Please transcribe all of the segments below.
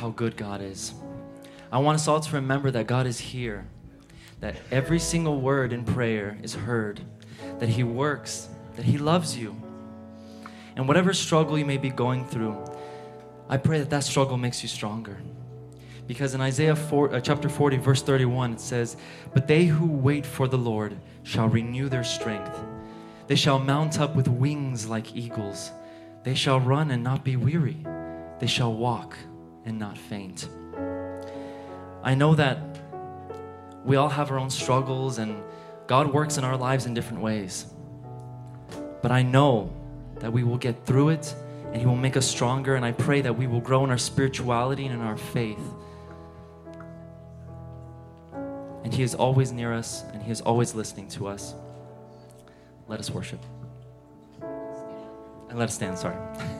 how good God is. I want us all to remember that God is here, that every single word in prayer is heard, that He works, that He loves you. And whatever struggle you may be going through, I pray that that struggle makes you stronger. Because in Isaiah 4, uh, chapter 40, verse 31, it says, But they who wait for the Lord shall renew their strength. They shall mount up with wings like eagles. They shall run and not be weary. They shall walk and not faint. I know that we all have our own struggles and God works in our lives in different ways. But I know that we will get through it and He will make us stronger. And I pray that we will grow in our spirituality and in our faith. And He is always near us and He is always listening to us. Let us worship. And let us stand, sorry.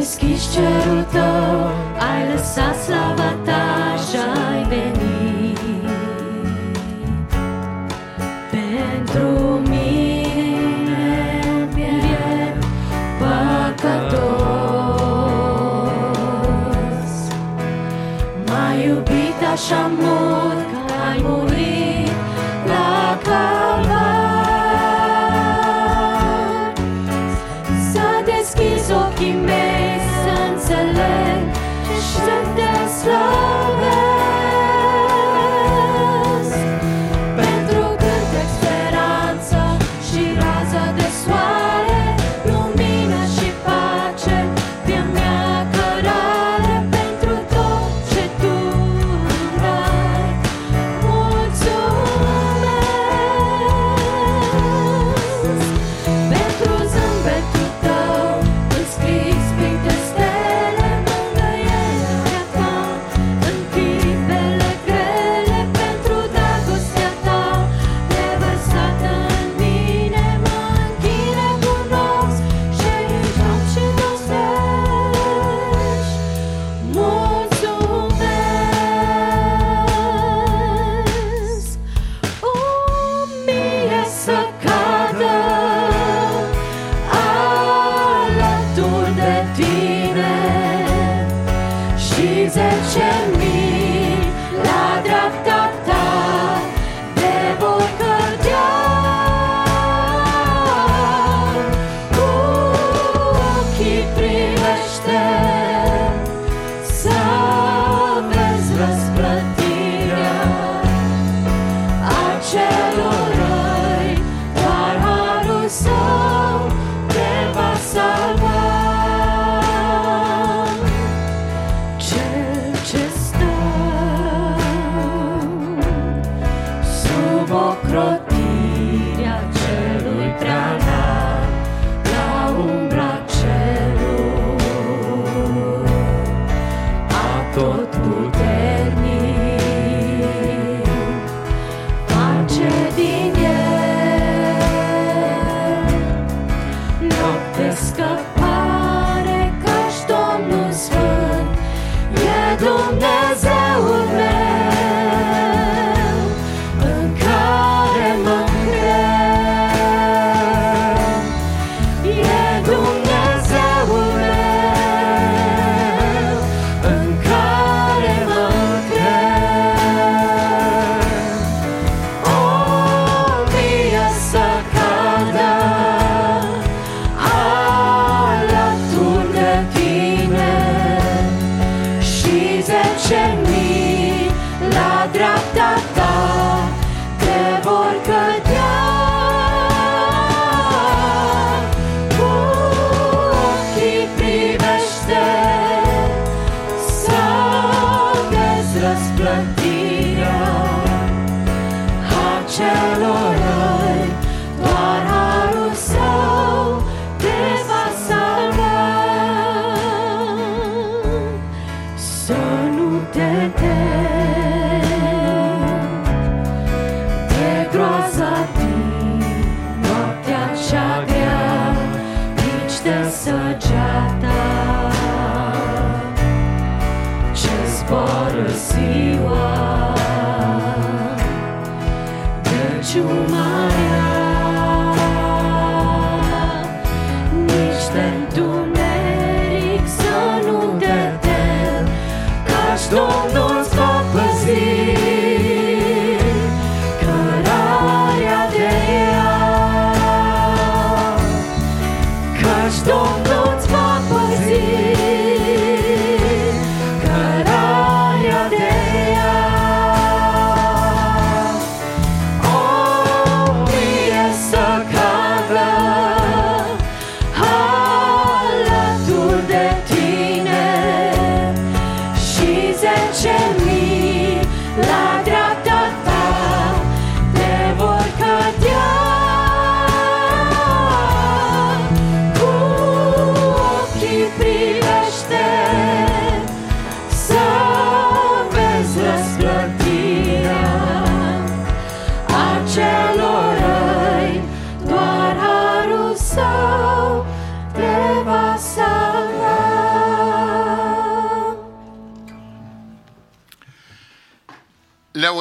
Ai deschis cerul tău, ai lăsat slava ta și ai venit. Pentru mine pierd păcătos. M-ai iubit așa mult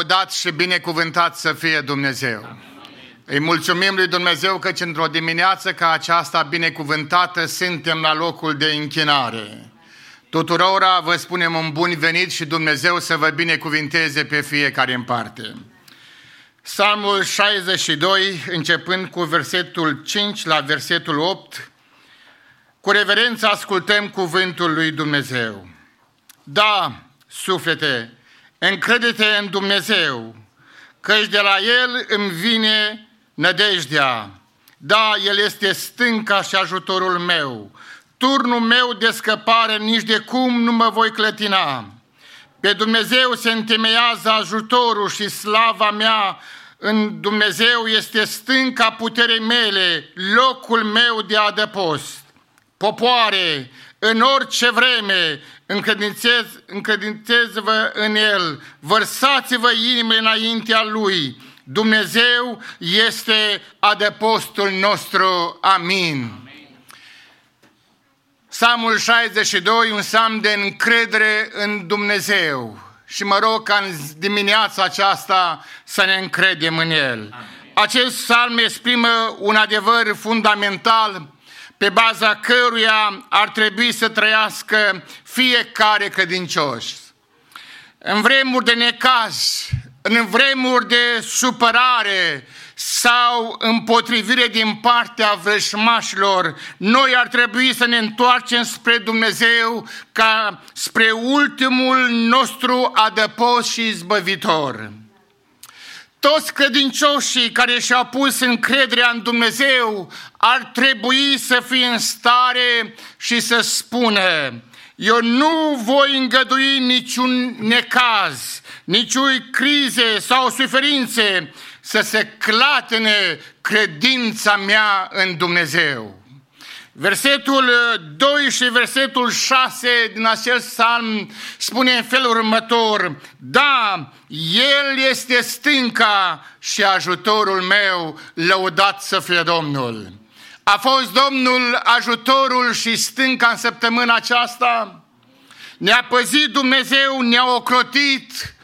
Lăudat și binecuvântat să fie Dumnezeu. Îi mulțumim lui Dumnezeu că într-o dimineață ca aceasta binecuvântată suntem la locul de închinare. Tuturora vă spunem un bun venit și Dumnezeu să vă binecuvinteze pe fiecare în parte. Psalmul 62, începând cu versetul 5 la versetul 8, cu reverență ascultăm cuvântul lui Dumnezeu. Da, suflete, încredete în Dumnezeu, căci de la El îmi vine nădejdea. Da, El este stânca și ajutorul meu, turnul meu de scăpare, nici de cum nu mă voi clătina. Pe Dumnezeu se întemeiază ajutorul și slava mea în Dumnezeu este stânca puterii mele, locul meu de adăpost. Popoare, în orice vreme, încredințez, încredințez-vă în El, vărsați-vă inimile înaintea Lui. Dumnezeu este adăpostul nostru. Amin. Psalmul 62, un psalm de încredere în Dumnezeu. Și mă rog ca în dimineața aceasta să ne încredem în El. Acest psalm exprimă un adevăr fundamental pe baza căruia ar trebui să trăiască fiecare credincios. În vremuri de necaz, în vremuri de supărare sau împotrivire din partea vrășmașilor, noi ar trebui să ne întoarcem spre Dumnezeu ca spre ultimul nostru adăpost și izbăvitor. Toți credincioșii care și-au pus încrederea în Dumnezeu ar trebui să fie în stare și să spună eu nu voi îngădui niciun necaz, niciun crize sau suferințe să se clatene credința mea în Dumnezeu. Versetul 2 și versetul 6 din acest psalm spune în felul următor, Da, El este stânca și ajutorul meu, lăudat să fie Domnul. A fost Domnul ajutorul și stânca în săptămâna aceasta? Ne-a păzit Dumnezeu, ne-a ocrotit,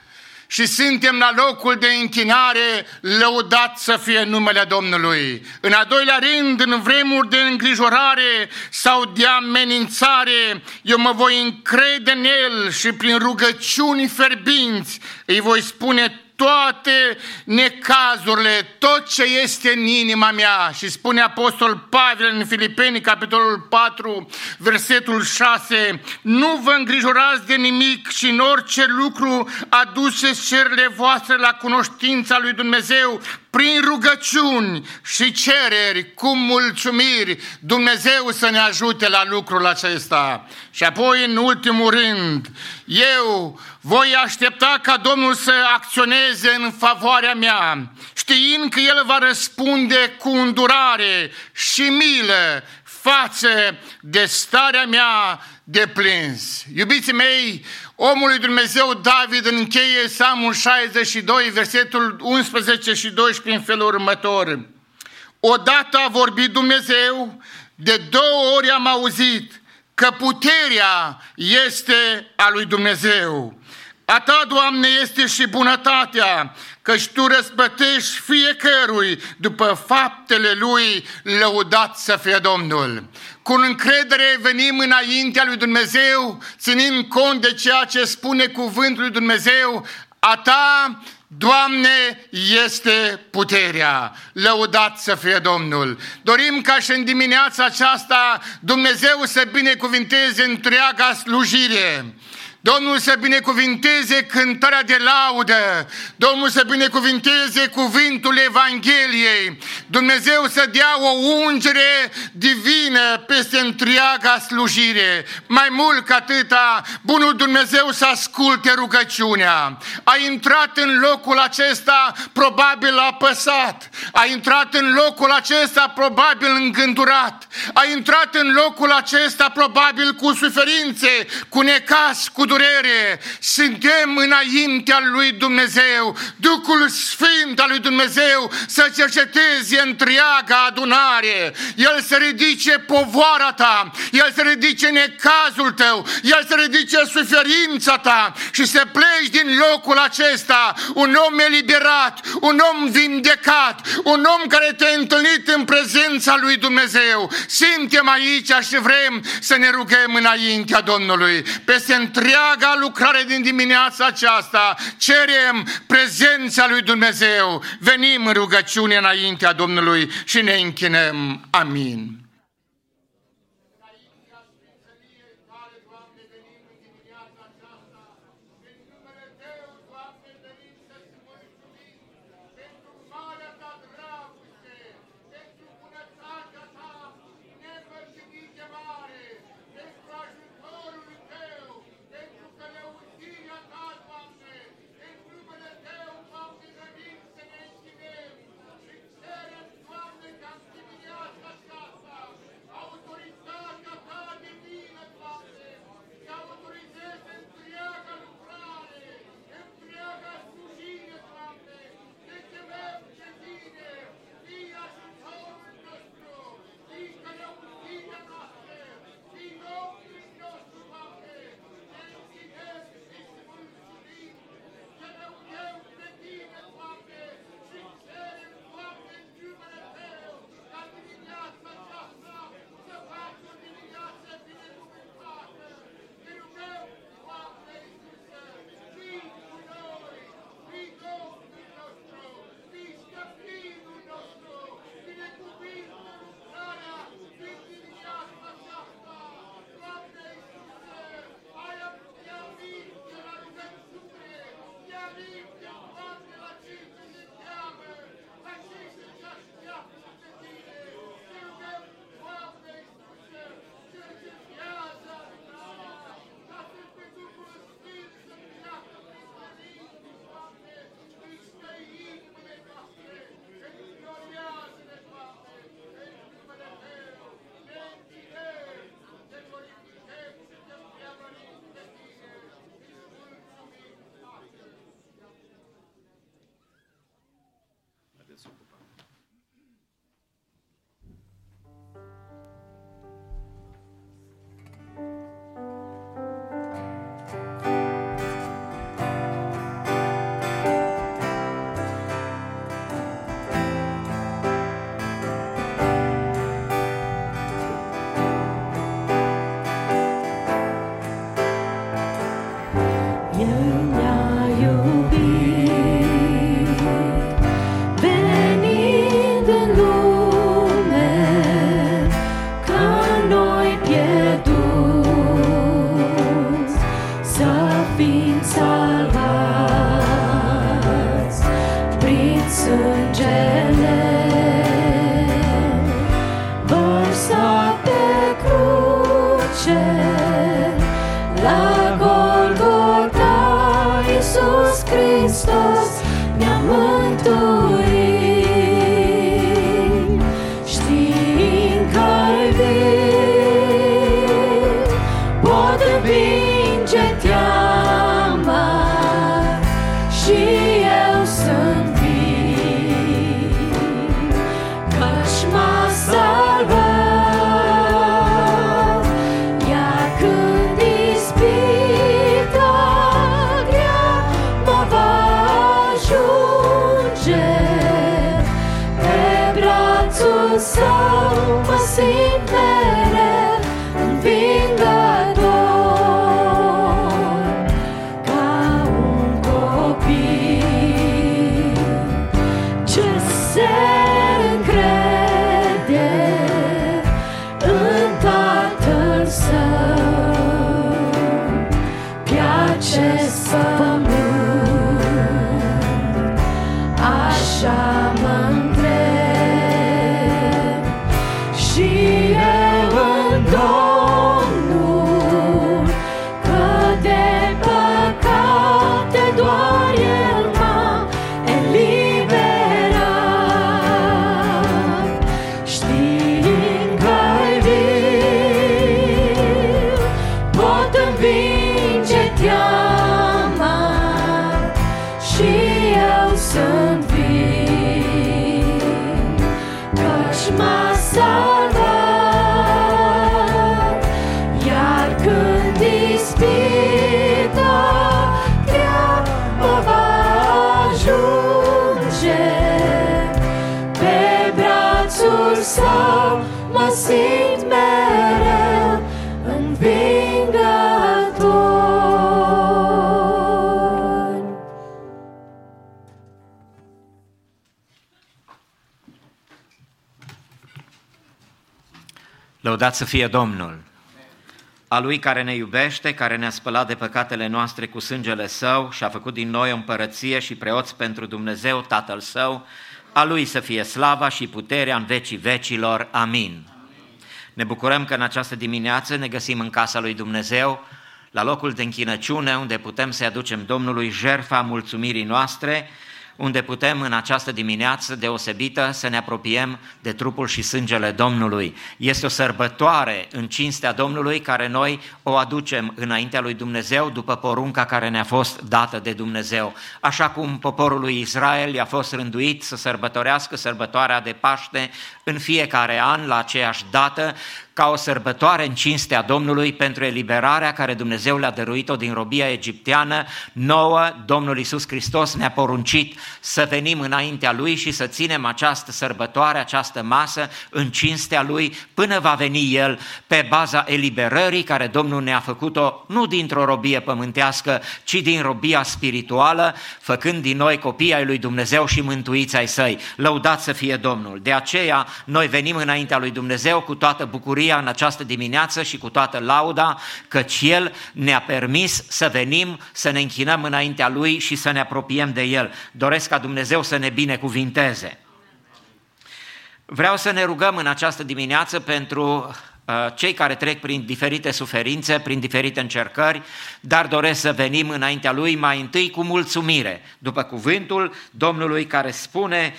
și suntem la locul de închinare, lăudat să fie numele Domnului. În a doilea rând, în vremuri de îngrijorare sau de amenințare, eu mă voi încrede în El și prin rugăciuni ferbinți îi voi spune toate necazurile, tot ce este în inima mea. Și spune Apostol Pavel în Filipeni, capitolul 4, versetul 6, nu vă îngrijorați de nimic și în orice lucru aduceți cerile voastre la cunoștința lui Dumnezeu prin rugăciuni și cereri cu mulțumiri, Dumnezeu să ne ajute la lucrul acesta. Și apoi, în ultimul rând, eu voi aștepta ca Domnul să acționeze în favoarea mea, știind că El va răspunde cu îndurare și milă față de starea mea de plâns. Iubiții mei, omul lui Dumnezeu David încheie Psalmul 62, versetul 11 și 12 în felul următor. Odată a vorbit Dumnezeu, De două ori am auzit că puterea este a lui Dumnezeu. A ta, Doamne, este și bunătatea, căci Tu răspătești fiecărui după faptele Lui, lăudat să fie Domnul. Cu încredere venim înaintea lui Dumnezeu, ținând cont de ceea ce spune cuvântul lui Dumnezeu, a Ta, Doamne, este puterea. Lăudat să fie Domnul. Dorim ca și în dimineața aceasta Dumnezeu să binecuvinteze întreaga slujire. Domnul să binecuvinteze cântarea de laudă, Domnul să binecuvinteze cuvântul Evangheliei, Dumnezeu să dea o ungere divină peste întreaga slujire. Mai mult ca atâta, Bunul Dumnezeu să asculte rugăciunea. A intrat în locul acesta probabil apăsat, a intrat în locul acesta probabil îngândurat, a intrat în locul acesta probabil cu suferințe, cu necas, cu durere, suntem înaintea lui Dumnezeu. Duhul Sfânt al lui Dumnezeu să cerceteze întreaga adunare. El să ridice povoara ta, El să ridice necazul tău, El să ridice suferința ta și să pleci din locul acesta un om eliberat, un om vindecat, un om care te-a întâlnit în prezența lui Dumnezeu. Suntem aici și vrem să ne rugăm înaintea Domnului. Peste întreaga lucrare din dimineața aceasta cerem prezența lui Dumnezeu. Venim în rugăciune înaintea Domnului și ne închinăm. Amin. Lăudați să fie Domnul! A Lui care ne iubește, care ne-a spălat de păcatele noastre cu sângele Său și a făcut din noi o împărăție și preoți pentru Dumnezeu Tatăl Său, a Lui să fie slava și puterea în vecii vecilor. Amin. Ne bucurăm că în această dimineață ne găsim în casa lui Dumnezeu, la locul de închinăciune unde putem să aducem Domnului jertfa mulțumirii noastre, unde putem în această dimineață deosebită să ne apropiem de trupul și sângele Domnului. Este o sărbătoare în cinstea Domnului care noi o aducem înaintea lui Dumnezeu după porunca care ne-a fost dată de Dumnezeu. Așa cum poporul lui Israel i-a fost rânduit să sărbătorească sărbătoarea de Paște în fiecare an la aceeași dată, ca o sărbătoare în cinstea Domnului pentru eliberarea care Dumnezeu le-a dăruit-o din robia egipteană, nouă Domnul Iisus Hristos ne-a poruncit să venim înaintea Lui și să ținem această sărbătoare, această masă în cinstea Lui până va veni El pe baza eliberării care Domnul ne-a făcut-o nu dintr-o robie pământească, ci din robia spirituală, făcând din noi copii ai Lui Dumnezeu și mântuiți ai Săi. Lăudați să fie Domnul! De aceea noi venim înaintea Lui Dumnezeu cu toată bucuria bucuria în această dimineață și cu toată lauda, căci El ne-a permis să venim, să ne închinăm înaintea Lui și să ne apropiem de El. Doresc ca Dumnezeu să ne binecuvinteze. Vreau să ne rugăm în această dimineață pentru uh, cei care trec prin diferite suferințe, prin diferite încercări, dar doresc să venim înaintea Lui mai întâi cu mulțumire, după cuvântul Domnului care spune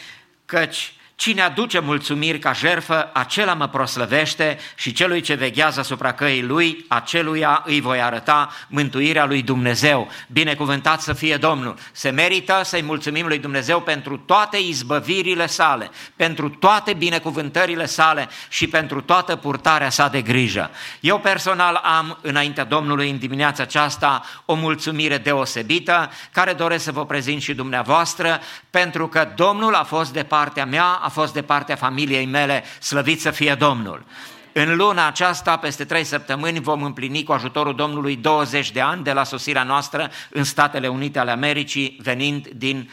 căci Cine aduce mulțumiri ca jerfă, acela mă proslăvește și celui ce veghează asupra căii lui, aceluia îi voi arăta mântuirea lui Dumnezeu. Binecuvântat să fie Domnul! Se merită să-i mulțumim lui Dumnezeu pentru toate izbăvirile sale, pentru toate binecuvântările sale și pentru toată purtarea sa de grijă. Eu personal am înaintea Domnului în dimineața aceasta o mulțumire deosebită care doresc să vă prezint și dumneavoastră pentru că Domnul a fost de partea mea, a fost de partea familiei mele, slăvit să fie Domnul. În luna aceasta, peste trei săptămâni, vom împlini cu ajutorul Domnului 20 de ani de la sosirea noastră în Statele Unite ale Americii, venind din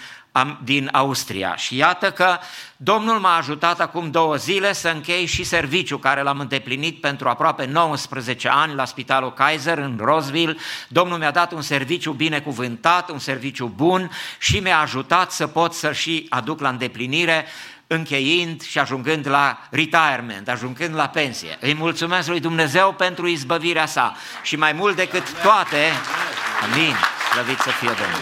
din Austria. Și iată că Domnul m-a ajutat acum două zile să închei și serviciu care l-am îndeplinit pentru aproape 19 ani la Spitalul Kaiser în Rosville. Domnul mi-a dat un serviciu binecuvântat, un serviciu bun și mi-a ajutat să pot să și aduc la îndeplinire încheind și ajungând la retirement, ajungând la pensie. Îi mulțumesc lui Dumnezeu pentru izbăvirea sa și mai mult decât toate, amin, slăvit să fie Domnul.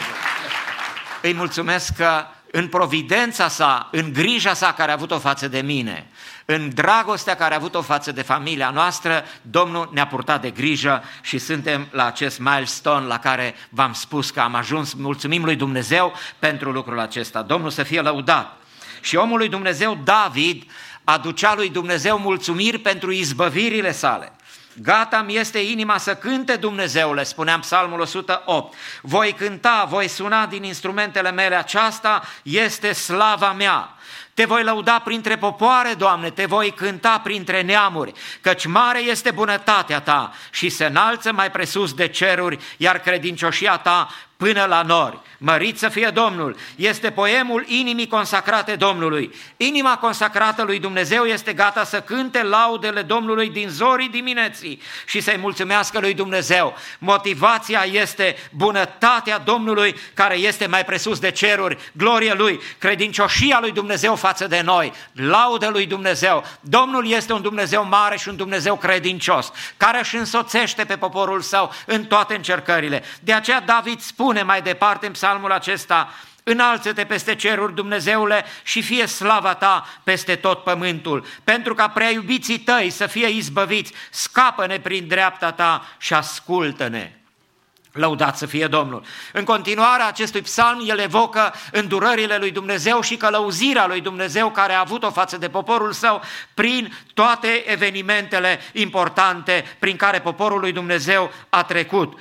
Îi mulțumesc că în providența sa, în grija sa care a avut-o față de mine, în dragostea care a avut-o față de familia noastră, Domnul ne-a purtat de grijă și suntem la acest milestone la care v-am spus că am ajuns. Mulțumim lui Dumnezeu pentru lucrul acesta. Domnul să fie lăudat. Și omul lui Dumnezeu, David, aducea lui Dumnezeu mulțumiri pentru izbăvirile sale. Gata mi este inima să cânte Dumnezeule, spuneam psalmul 108. Voi cânta, voi suna din instrumentele mele, aceasta este slava mea. Te voi lăuda printre popoare, Doamne, te voi cânta printre neamuri, căci mare este bunătatea Ta și se înalță mai presus de ceruri, iar credincioșia Ta până la nori. Mărit să fie Domnul! Este poemul inimii consacrate Domnului. Inima consacrată lui Dumnezeu este gata să cânte laudele Domnului din zorii dimineții și să-i mulțumească lui Dumnezeu. Motivația este bunătatea Domnului care este mai presus de ceruri, gloria lui, credincioșia lui Dumnezeu față de noi, laudă lui Dumnezeu. Domnul este un Dumnezeu mare și un Dumnezeu credincios, care își însoțește pe poporul său în toate încercările. De aceea David spune spune mai departe în psalmul acesta, Înalță-te peste ceruri, Dumnezeule, și fie slava ta peste tot pământul, pentru ca prea iubiții tăi să fie izbăviți, scapă-ne prin dreapta ta și ascultă-ne. Lăudat să fie Domnul. În continuare acestui psalm, el evocă îndurările lui Dumnezeu și călăuzirea lui Dumnezeu care a avut-o față de poporul său prin toate evenimentele importante prin care poporul lui Dumnezeu a trecut.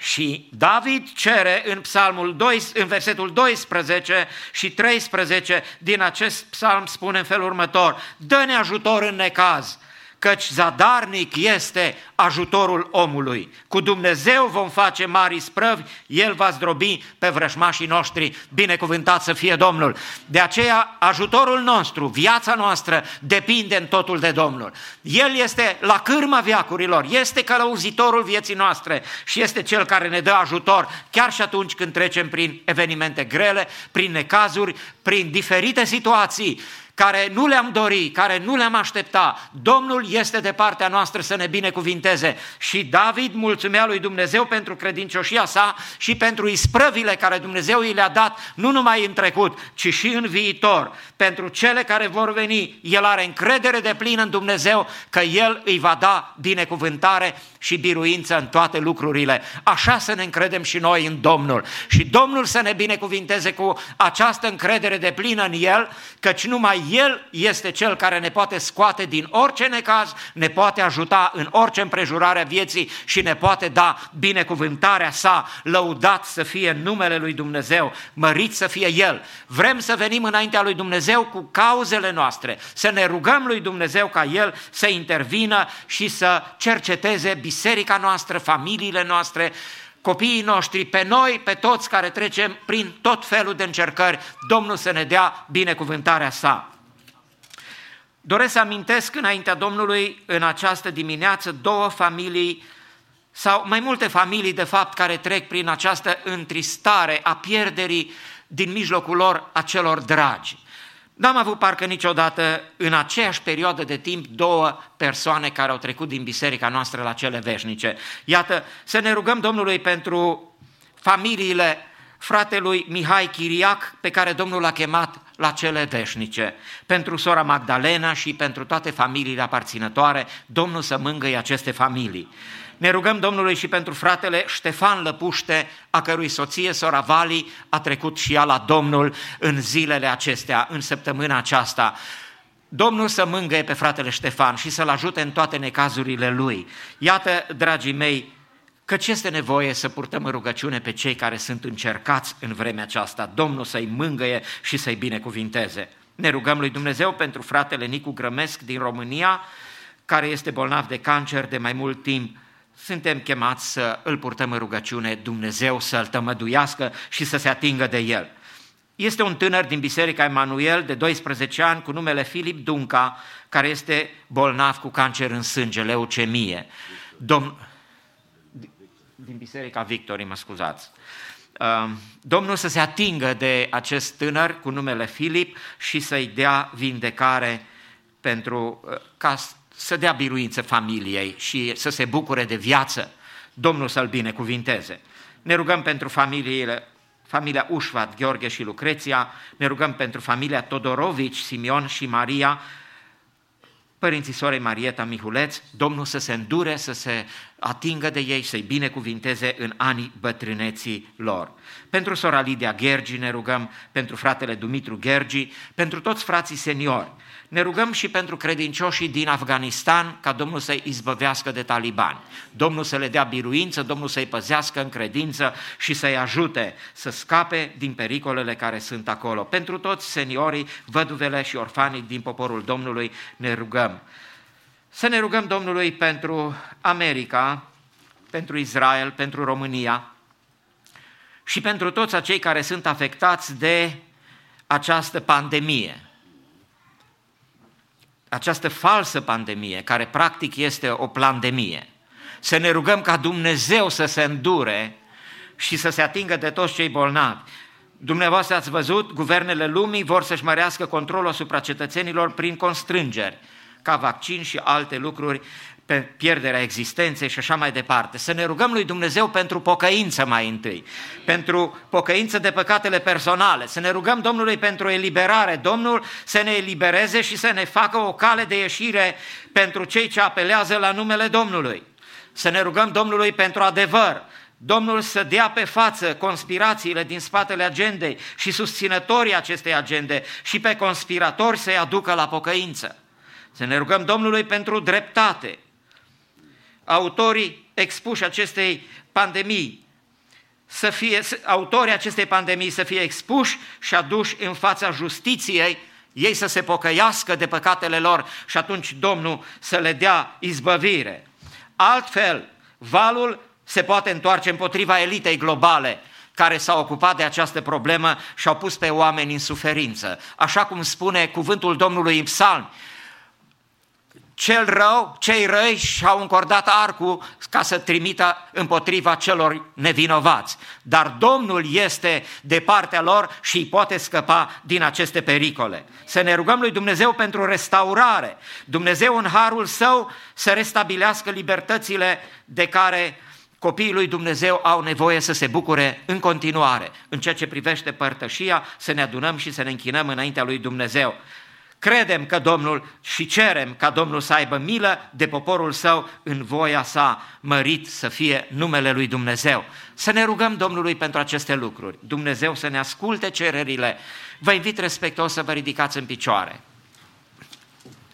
Și David cere în psalmul 2, în versetul 12 și 13 din acest psalm spune în felul următor, dă-ne ajutor în necaz, căci zadarnic este ajutorul omului. Cu Dumnezeu vom face mari sprăvi, El va zdrobi pe vrăjmașii noștri, binecuvântat să fie Domnul. De aceea ajutorul nostru, viața noastră depinde în totul de Domnul. El este la cârma viacurilor, este călăuzitorul vieții noastre și este Cel care ne dă ajutor, chiar și atunci când trecem prin evenimente grele, prin necazuri, prin diferite situații care nu le-am dori, care nu le-am aștepta. Domnul este de partea noastră să ne binecuvinteze. Și David mulțumea lui Dumnezeu pentru credincioșia sa și pentru isprăvile care Dumnezeu i le-a dat, nu numai în trecut, ci și în viitor. Pentru cele care vor veni, el are încredere de plină în Dumnezeu că El îi va da binecuvântare și biruință în toate lucrurile. Așa să ne încredem și noi în Domnul. Și Domnul să ne binecuvinteze cu această încredere de plină în El, căci numai El este Cel care ne poate scoate din orice necaz, ne poate ajuta în orice împrejurare a vieții și ne poate da binecuvântarea sa, lăudat să fie numele lui Dumnezeu, mărit să fie El. Vrem să venim înaintea lui Dumnezeu cu cauzele noastre, să ne rugăm lui Dumnezeu ca El să intervină și să cerceteze biserica noastră, familiile noastre, copiii noștri, pe noi, pe toți care trecem prin tot felul de încercări, Domnul să ne dea binecuvântarea sa. Doresc să amintesc înaintea Domnului în această dimineață două familii sau mai multe familii, de fapt, care trec prin această întristare a pierderii din mijlocul lor a celor dragi. N-am avut parcă niciodată în aceeași perioadă de timp două persoane care au trecut din biserica noastră la cele veșnice. Iată, să ne rugăm Domnului pentru familiile fratelui Mihai Chiriac, pe care Domnul l-a chemat la cele veșnice. Pentru sora Magdalena și pentru toate familiile aparținătoare, Domnul să mângâie aceste familii. Ne rugăm Domnului și pentru fratele Ștefan Lăpuște, a cărui soție, sora Vali, a trecut și ea la Domnul în zilele acestea, în săptămâna aceasta. Domnul să mângăie pe fratele Ștefan și să-l ajute în toate necazurile lui. Iată, dragii mei, ce este nevoie să purtăm în rugăciune pe cei care sunt încercați în vremea aceasta. Domnul să-i mângăie și să-i binecuvinteze. Ne rugăm lui Dumnezeu pentru fratele Nicu Grămesc din România, care este bolnav de cancer de mai mult timp suntem chemați să îl purtăm în rugăciune, Dumnezeu să-l tămăduiască și să se atingă de el. Este un tânăr din Biserica Emanuel de 12 ani cu numele Filip Dunca, care este bolnav cu cancer în sânge, leucemie. Domn... Din Biserica Victorii, mă scuzați. Um, Domnul să se atingă de acest tânăr cu numele Filip și să-i dea vindecare pentru uh, ca să dea biruință familiei și să se bucure de viață, Domnul să-l binecuvinteze. Ne rugăm pentru familiile, familia Ușvat, Gheorghe și Lucreția, ne rugăm pentru familia Todorovici, Simion și Maria, părinții sorei Marieta Mihuleț, Domnul să se îndure, să se atingă de ei, să-i binecuvinteze în anii bătrâneții lor. Pentru sora Lidia Ghergi ne rugăm, pentru fratele Dumitru Ghergi, pentru toți frații seniori, ne rugăm și pentru credincioșii din Afganistan ca Domnul să-i izbăvească de talibani. Domnul să le dea biruință, Domnul să-i păzească în credință și să-i ajute să scape din pericolele care sunt acolo. Pentru toți seniorii, văduvele și orfanii din poporul Domnului ne rugăm. Să ne rugăm Domnului pentru America, pentru Israel, pentru România și pentru toți acei care sunt afectați de această pandemie această falsă pandemie, care practic este o pandemie. Să ne rugăm ca Dumnezeu să se îndure și să se atingă de toți cei bolnavi. Dumneavoastră ați văzut, guvernele lumii vor să-și mărească controlul asupra cetățenilor prin constrângeri, ca vaccin și alte lucruri pe pierderea existenței și așa mai departe. Să ne rugăm lui Dumnezeu pentru pocăință mai întâi, pentru pocăință de păcatele personale, să ne rugăm Domnului pentru eliberare, Domnul să ne elibereze și să ne facă o cale de ieșire pentru cei ce apelează la numele Domnului. Să ne rugăm Domnului pentru adevăr, Domnul să dea pe față conspirațiile din spatele agendei și susținătorii acestei agende și pe conspiratori să-i aducă la pocăință. Să ne rugăm Domnului pentru dreptate, autorii expuși acestei pandemii să fie, autorii acestei pandemii să fie expuși și aduși în fața justiției ei să se pocăiască de păcatele lor și atunci Domnul să le dea izbăvire. Altfel, valul se poate întoarce împotriva elitei globale, care s-au ocupat de această problemă și au pus pe oameni în suferință. Așa cum spune cuvântul Domnului în psalm, cel rău, cei răi și-au încordat arcul ca să trimită împotriva celor nevinovați. Dar Domnul este de partea lor și îi poate scăpa din aceste pericole. Să ne rugăm lui Dumnezeu pentru restaurare. Dumnezeu în harul său să restabilească libertățile de care copiii lui Dumnezeu au nevoie să se bucure în continuare. În ceea ce privește părtășia, să ne adunăm și să ne închinăm înaintea lui Dumnezeu. Credem că Domnul și cerem ca Domnul să aibă milă de poporul său în voia sa, mărit să fie numele lui Dumnezeu. Să ne rugăm Domnului pentru aceste lucruri. Dumnezeu să ne asculte cererile. Vă invit respectuos să vă ridicați în picioare.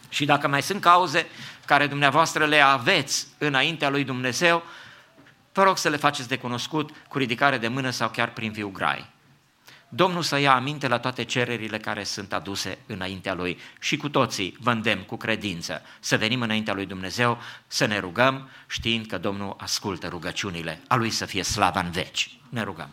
Și dacă mai sunt cauze care dumneavoastră le aveți înaintea lui Dumnezeu, vă rog să le faceți de cunoscut cu ridicare de mână sau chiar prin viu grai. Domnul să ia aminte la toate cererile care sunt aduse înaintea Lui și cu toții vă îndemn cu credință să venim înaintea Lui Dumnezeu, să ne rugăm știind că Domnul ascultă rugăciunile, a Lui să fie slava în veci. Ne rugăm.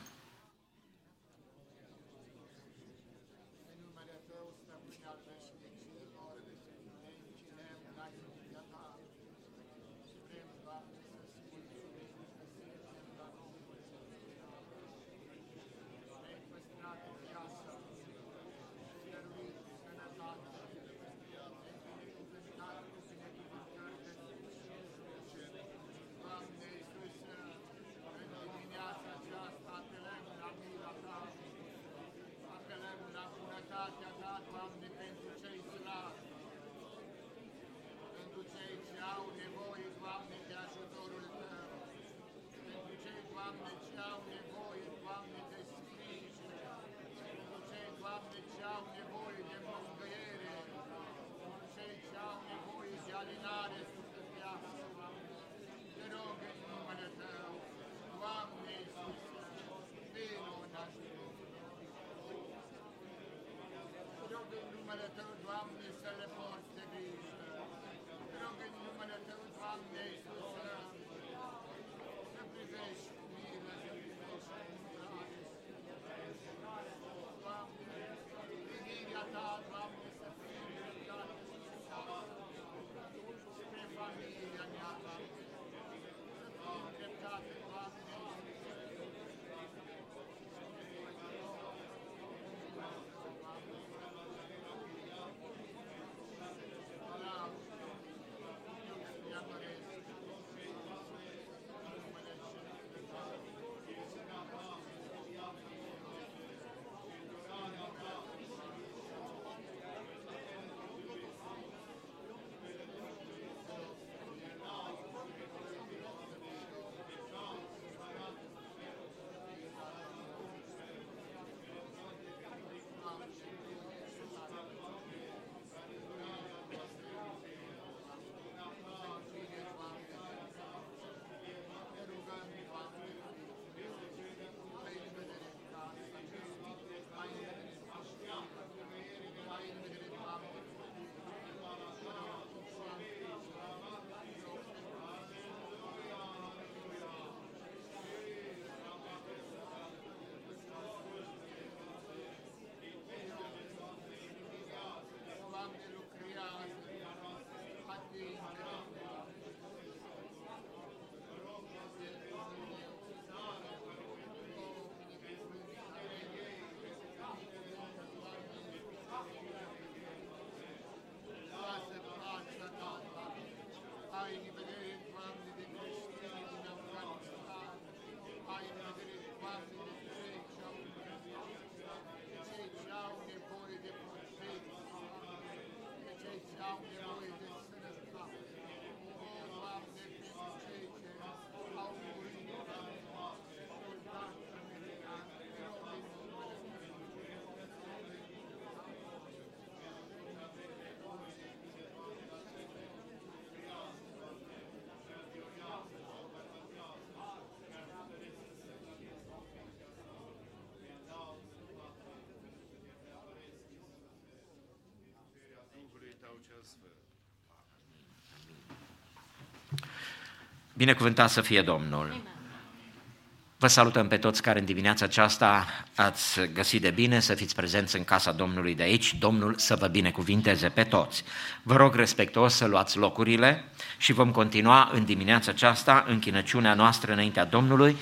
Binecuvântat să fie Domnul! Vă salutăm pe toți care în dimineața aceasta ați găsit de bine să fiți prezenți în casa Domnului de aici. Domnul să vă binecuvinteze pe toți. Vă rog respectuos să luați locurile și vom continua în dimineața aceasta închinăciunea noastră înaintea Domnului,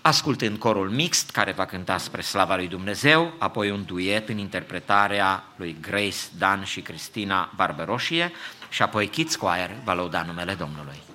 ascultând corul mixt care va cânta spre slava lui Dumnezeu, apoi un duet în interpretarea lui Grace, Dan și Cristina Barberoșie și apoi Kids Choir va lăuda numele Domnului.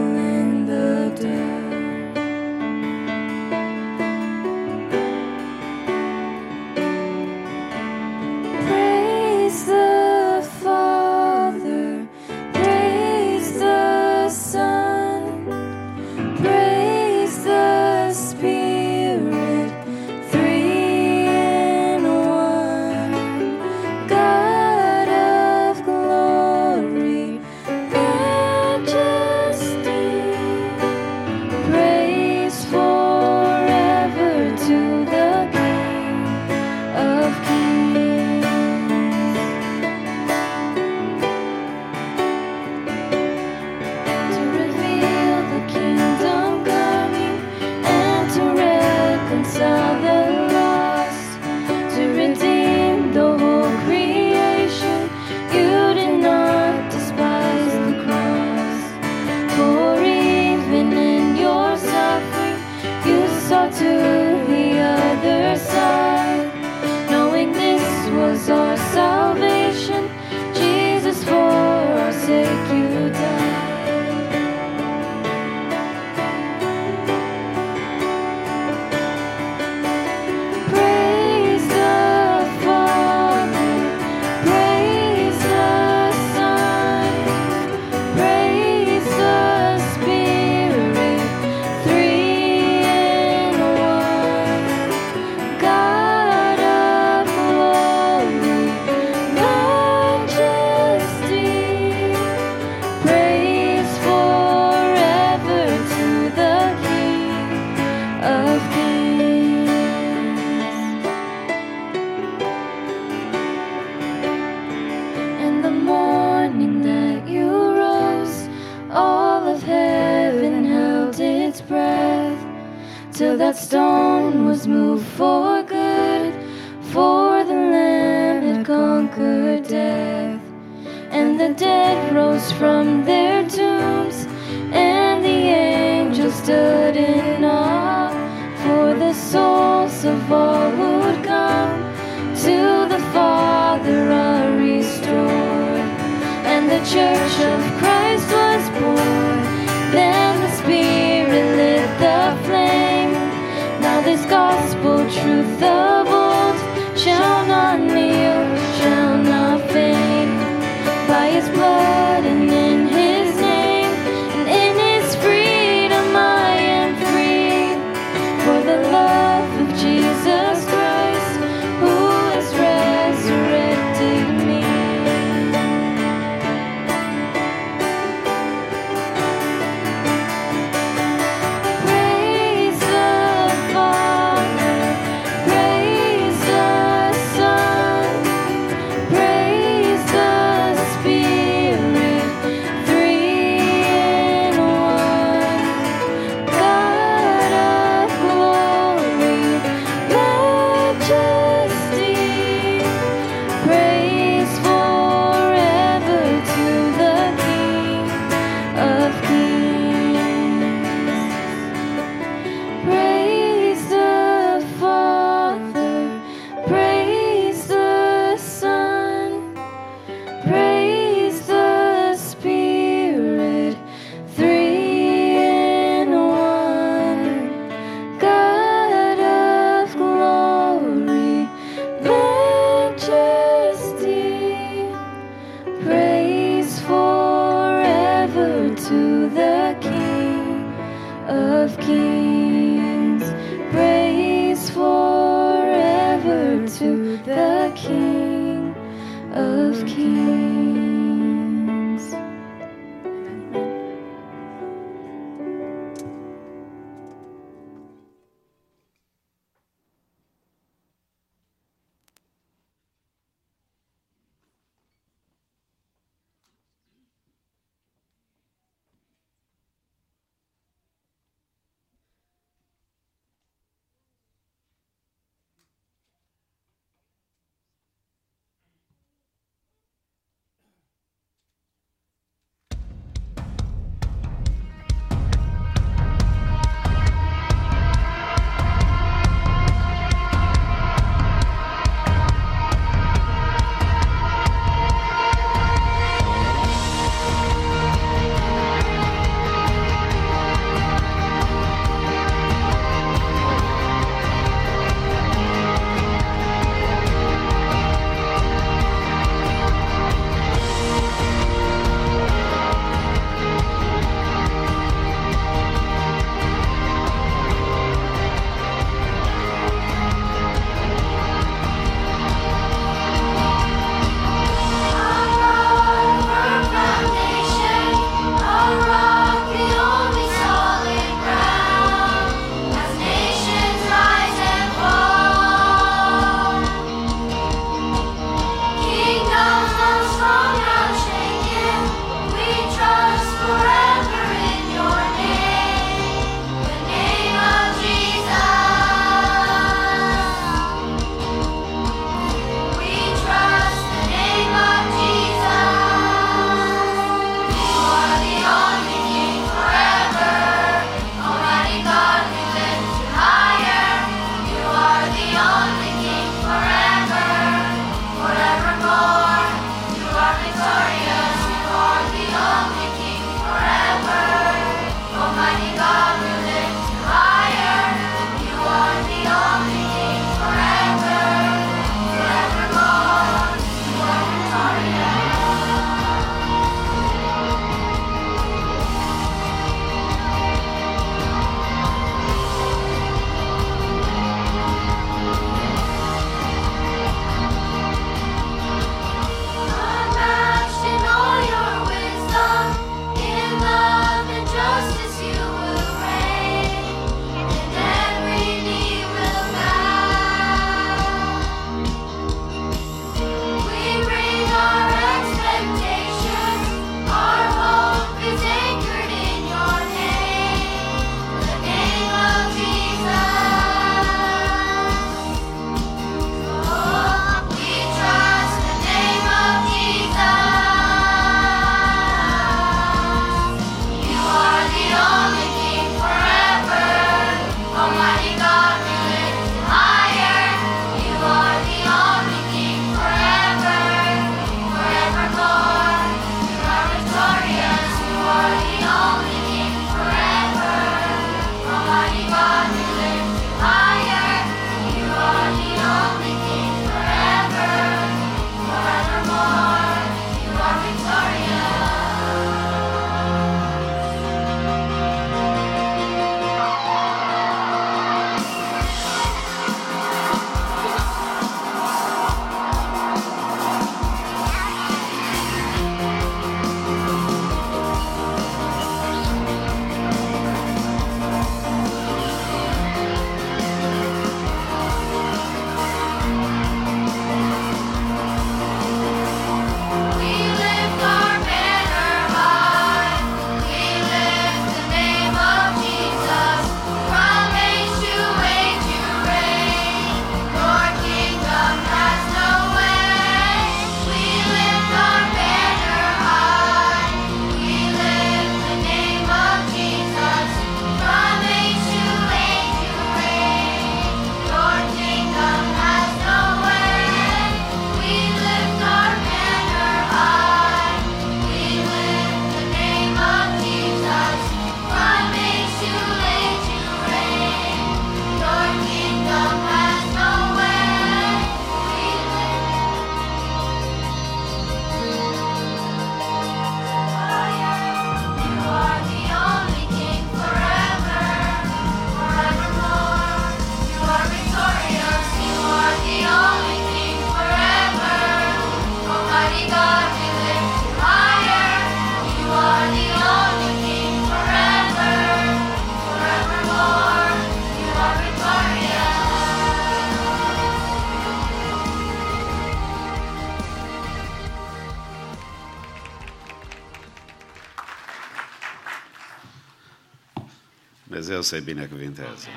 Dumnezeu să-i binecuvinteze.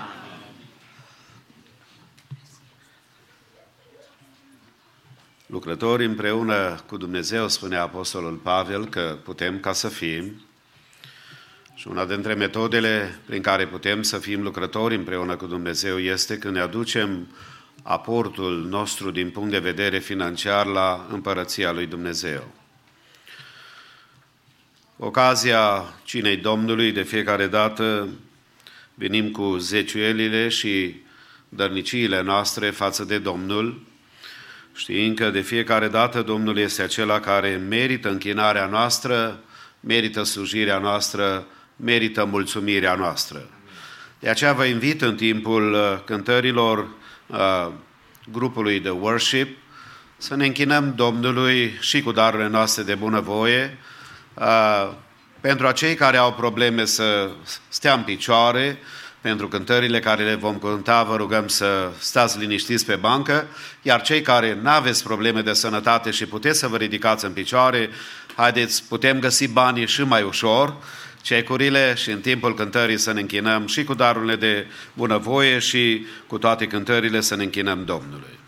Lucrători împreună cu Dumnezeu, spune Apostolul Pavel, că putem ca să fim. Și una dintre metodele prin care putem să fim lucrători împreună cu Dumnezeu este când ne aducem aportul nostru din punct de vedere financiar la împărăția lui Dumnezeu. Ocazia cinei Domnului, de fiecare dată venim cu zeciuielile și dărniciile noastre față de Domnul, știind că de fiecare dată Domnul este acela care merită închinarea noastră, merită slujirea noastră, merită mulțumirea noastră. De aceea vă invit în timpul uh, cântărilor uh, grupului de worship să ne închinăm Domnului și cu darurile noastre de bunăvoie, uh, pentru acei care au probleme să stea în picioare, pentru cântările care le vom cânta, vă rugăm să stați liniștiți pe bancă, iar cei care nu aveți probleme de sănătate și puteți să vă ridicați în picioare, haideți, putem găsi banii și mai ușor, cecurile și în timpul cântării să ne închinăm și cu darurile de bunăvoie și cu toate cântările să ne închinăm Domnului.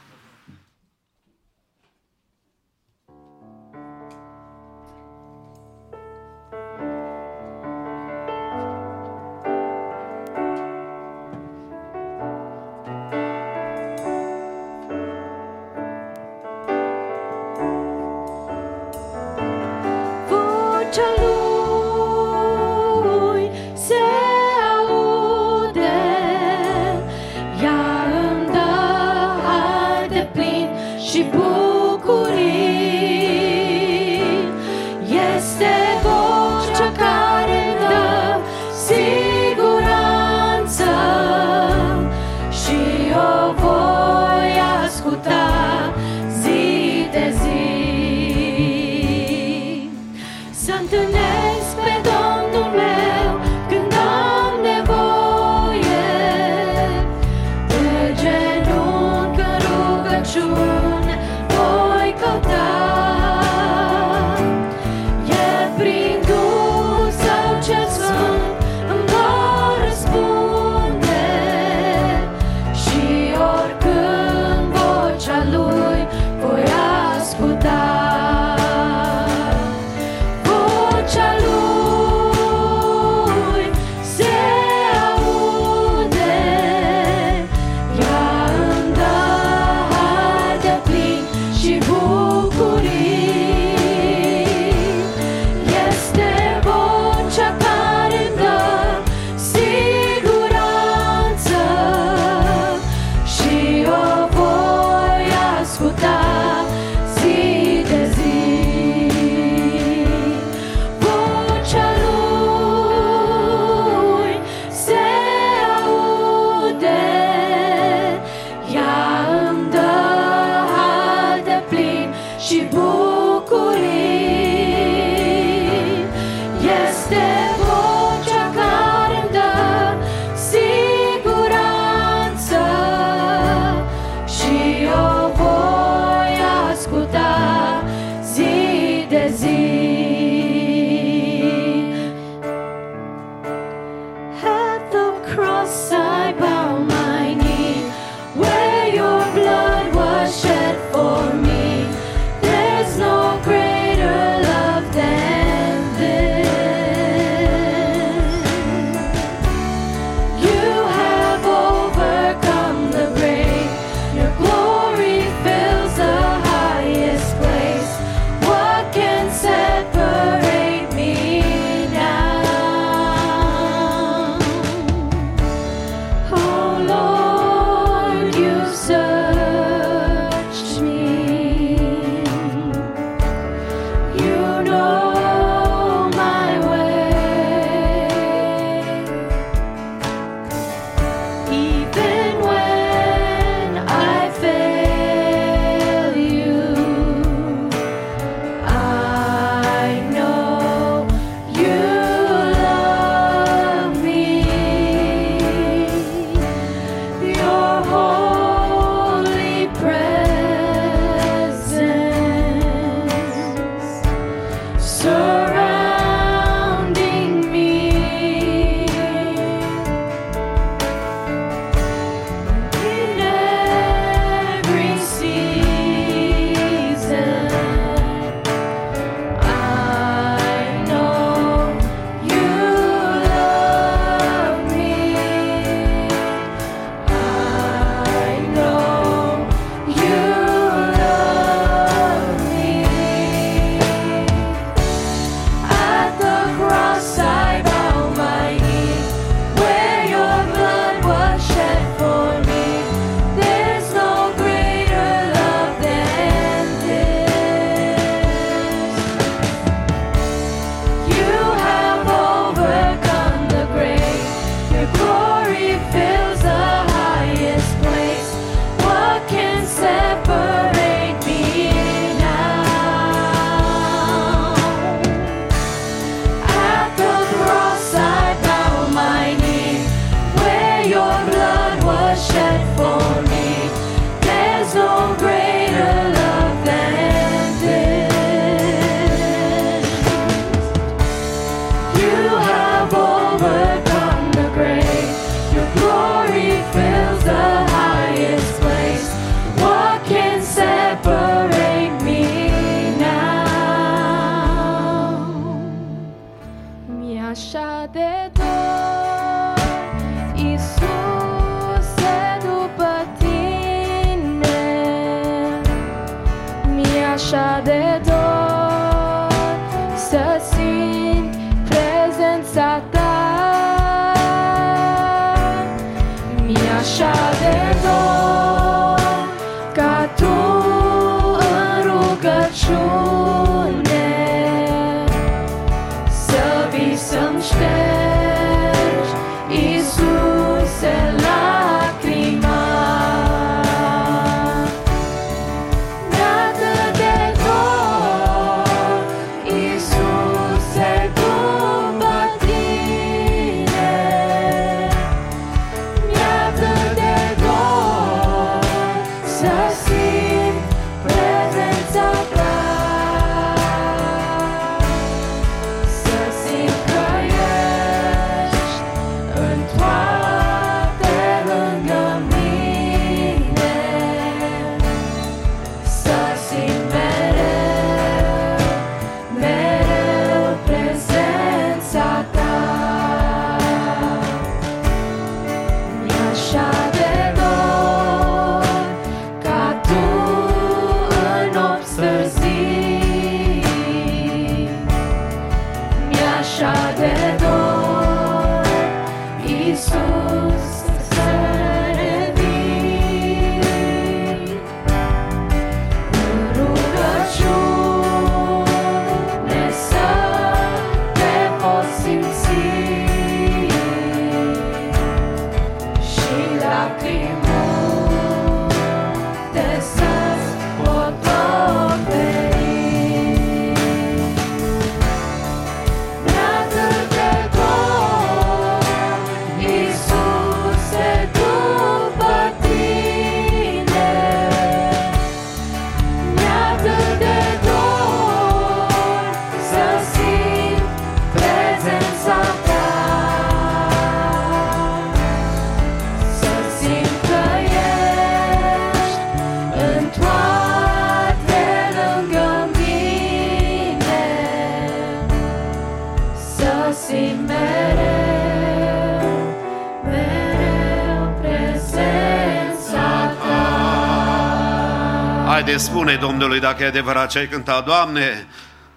Îi spune Domnului dacă e adevărat ce ai cântat. Doamne,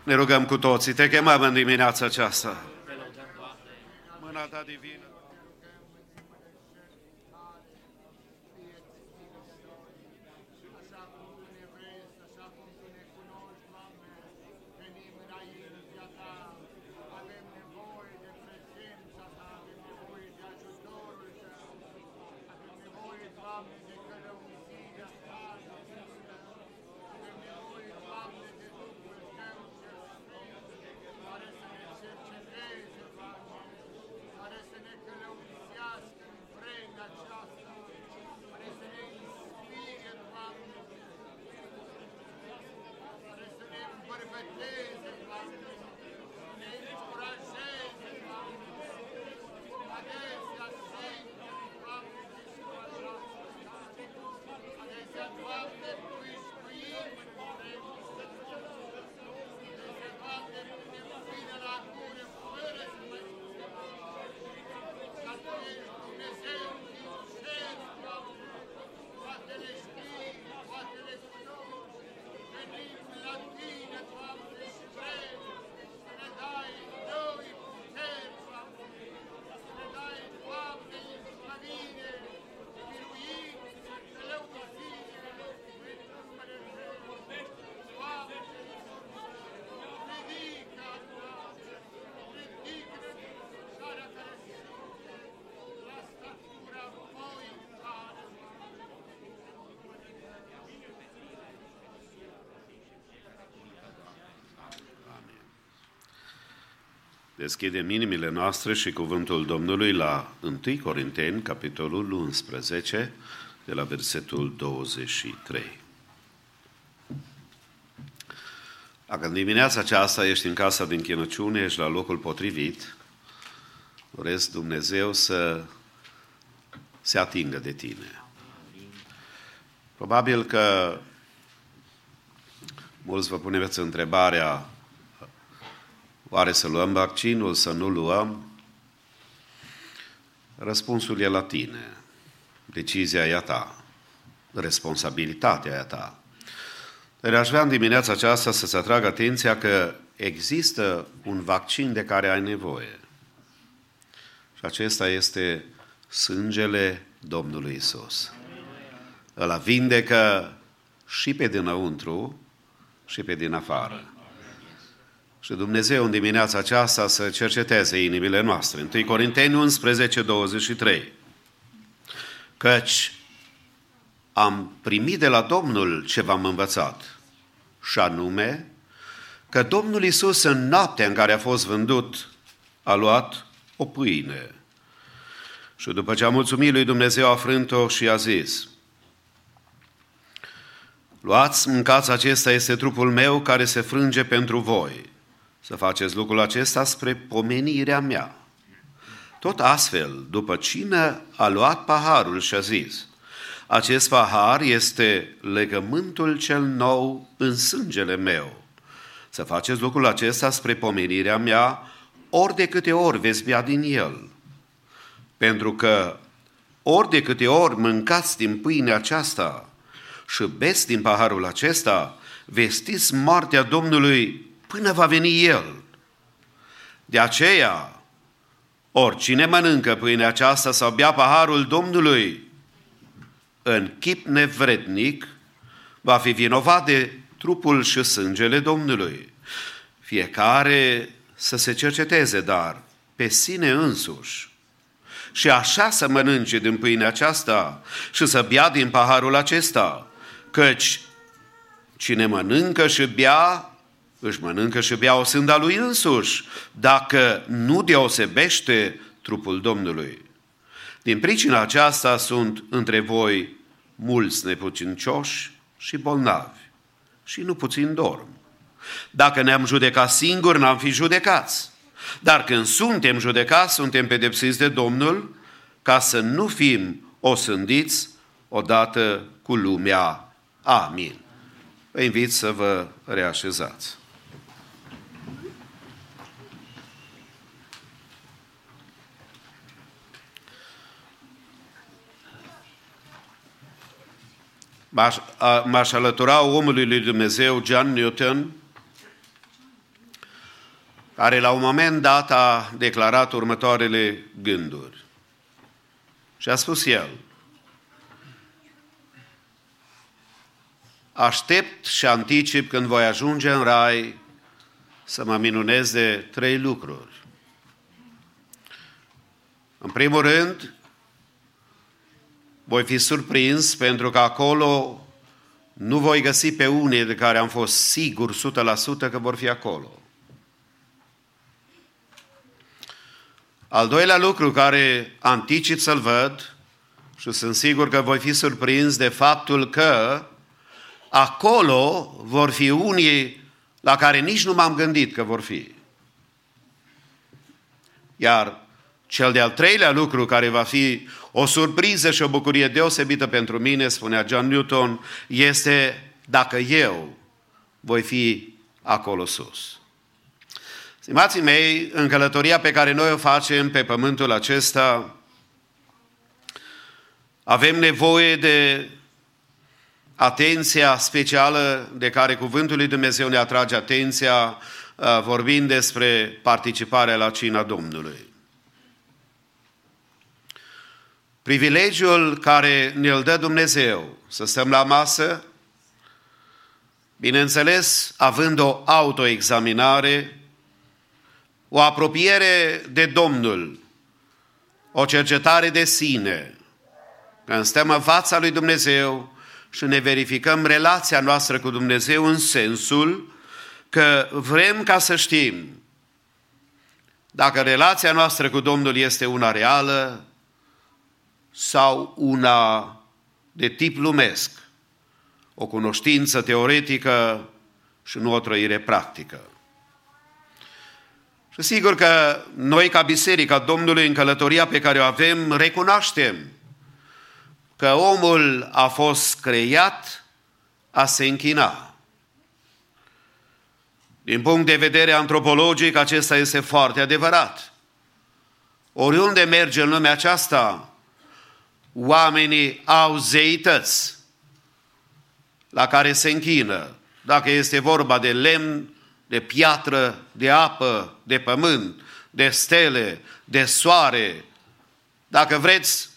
ne rugăm cu toții, te chemăm în dimineața aceasta. Deschidem inimile noastre și cuvântul Domnului la 1 Corinteni, capitolul 11, de la versetul 23. Dacă în dimineața aceasta ești în casa din chinăciune, ești la locul potrivit, doresc Dumnezeu să se atingă de tine. Probabil că mulți vă puneți întrebarea oare să luăm vaccinul, să nu luăm? Răspunsul e la tine. Decizia e a ta. Responsabilitatea e a ta. Dar aș vrea în dimineața aceasta să-ți atrag atenția că există un vaccin de care ai nevoie. Și acesta este sângele Domnului Isus. Îl vindecă și pe dinăuntru și pe din afară. Și Dumnezeu în dimineața aceasta să cerceteze inimile noastre. 1 Corinteni 11, 23. Căci am primit de la Domnul ce v-am învățat, și anume că Domnul Isus în noaptea în care a fost vândut a luat o pâine și după ce a mulțumit lui Dumnezeu a frânt-o și a zis Luați, mâncați, acesta este trupul meu care se frânge pentru voi. Să faceți lucrul acesta spre pomenirea mea. Tot astfel, după cină, a luat paharul și a zis, acest pahar este legământul cel nou în sângele meu. Să faceți lucrul acesta spre pomenirea mea, ori de câte ori veți bea din el. Pentru că ori de câte ori mâncați din pâinea aceasta și beți din paharul acesta, vestiți moartea Domnului până va veni El. De aceea, oricine mănâncă pâinea aceasta sau bea paharul Domnului în chip nevrednic, va fi vinovat de trupul și sângele Domnului. Fiecare să se cerceteze, dar pe sine însuși. Și așa să mănânce din pâinea aceasta și să bea din paharul acesta, căci cine mănâncă și bea, își mănâncă și bea o sânda lui însuși, dacă nu deosebește trupul Domnului. Din pricina aceasta sunt între voi mulți nepucincioși și bolnavi și nu puțin dorm. Dacă ne-am judecat singuri, n-am fi judecați. Dar când suntem judecați, suntem pedepsiți de Domnul ca să nu fim osândiți odată cu lumea. Amin. Vă invit să vă reașezați. M-aș alătura omului lui Dumnezeu, John Newton, care la un moment dat a declarat următoarele gânduri. Și a spus el, aștept și anticip când voi ajunge în rai să mă minunez de trei lucruri. În primul rând, voi fi surprins pentru că acolo nu voi găsi pe unii de care am fost sigur 100% că vor fi acolo. Al doilea lucru care anticip să-l văd și sunt sigur că voi fi surprins de faptul că acolo vor fi unii la care nici nu m-am gândit că vor fi. Iar cel de-al treilea lucru care va fi o surpriză și o bucurie deosebită pentru mine, spunea John Newton, este dacă eu voi fi acolo sus. Stimații mei, în călătoria pe care noi o facem pe pământul acesta, avem nevoie de atenția specială de care Cuvântul lui Dumnezeu ne atrage atenția uh, vorbind despre participarea la cina Domnului. Privilegiul care ne-l dă Dumnezeu să stăm la masă, bineînțeles, având o autoexaminare, o apropiere de Domnul, o cercetare de sine, când stăm în fața lui Dumnezeu și ne verificăm relația noastră cu Dumnezeu în sensul că vrem ca să știm dacă relația noastră cu Domnul este una reală sau una de tip lumesc, o cunoștință teoretică și nu o trăire practică. Și sigur că noi ca Biserica Domnului în călătoria pe care o avem recunoaștem că omul a fost creat a se închina. Din punct de vedere antropologic, acesta este foarte adevărat. Oriunde merge în lumea aceasta, oamenii au zeități la care se închină dacă este vorba de lemn, de piatră, de apă, de pământ, de stele, de soare, dacă vreți,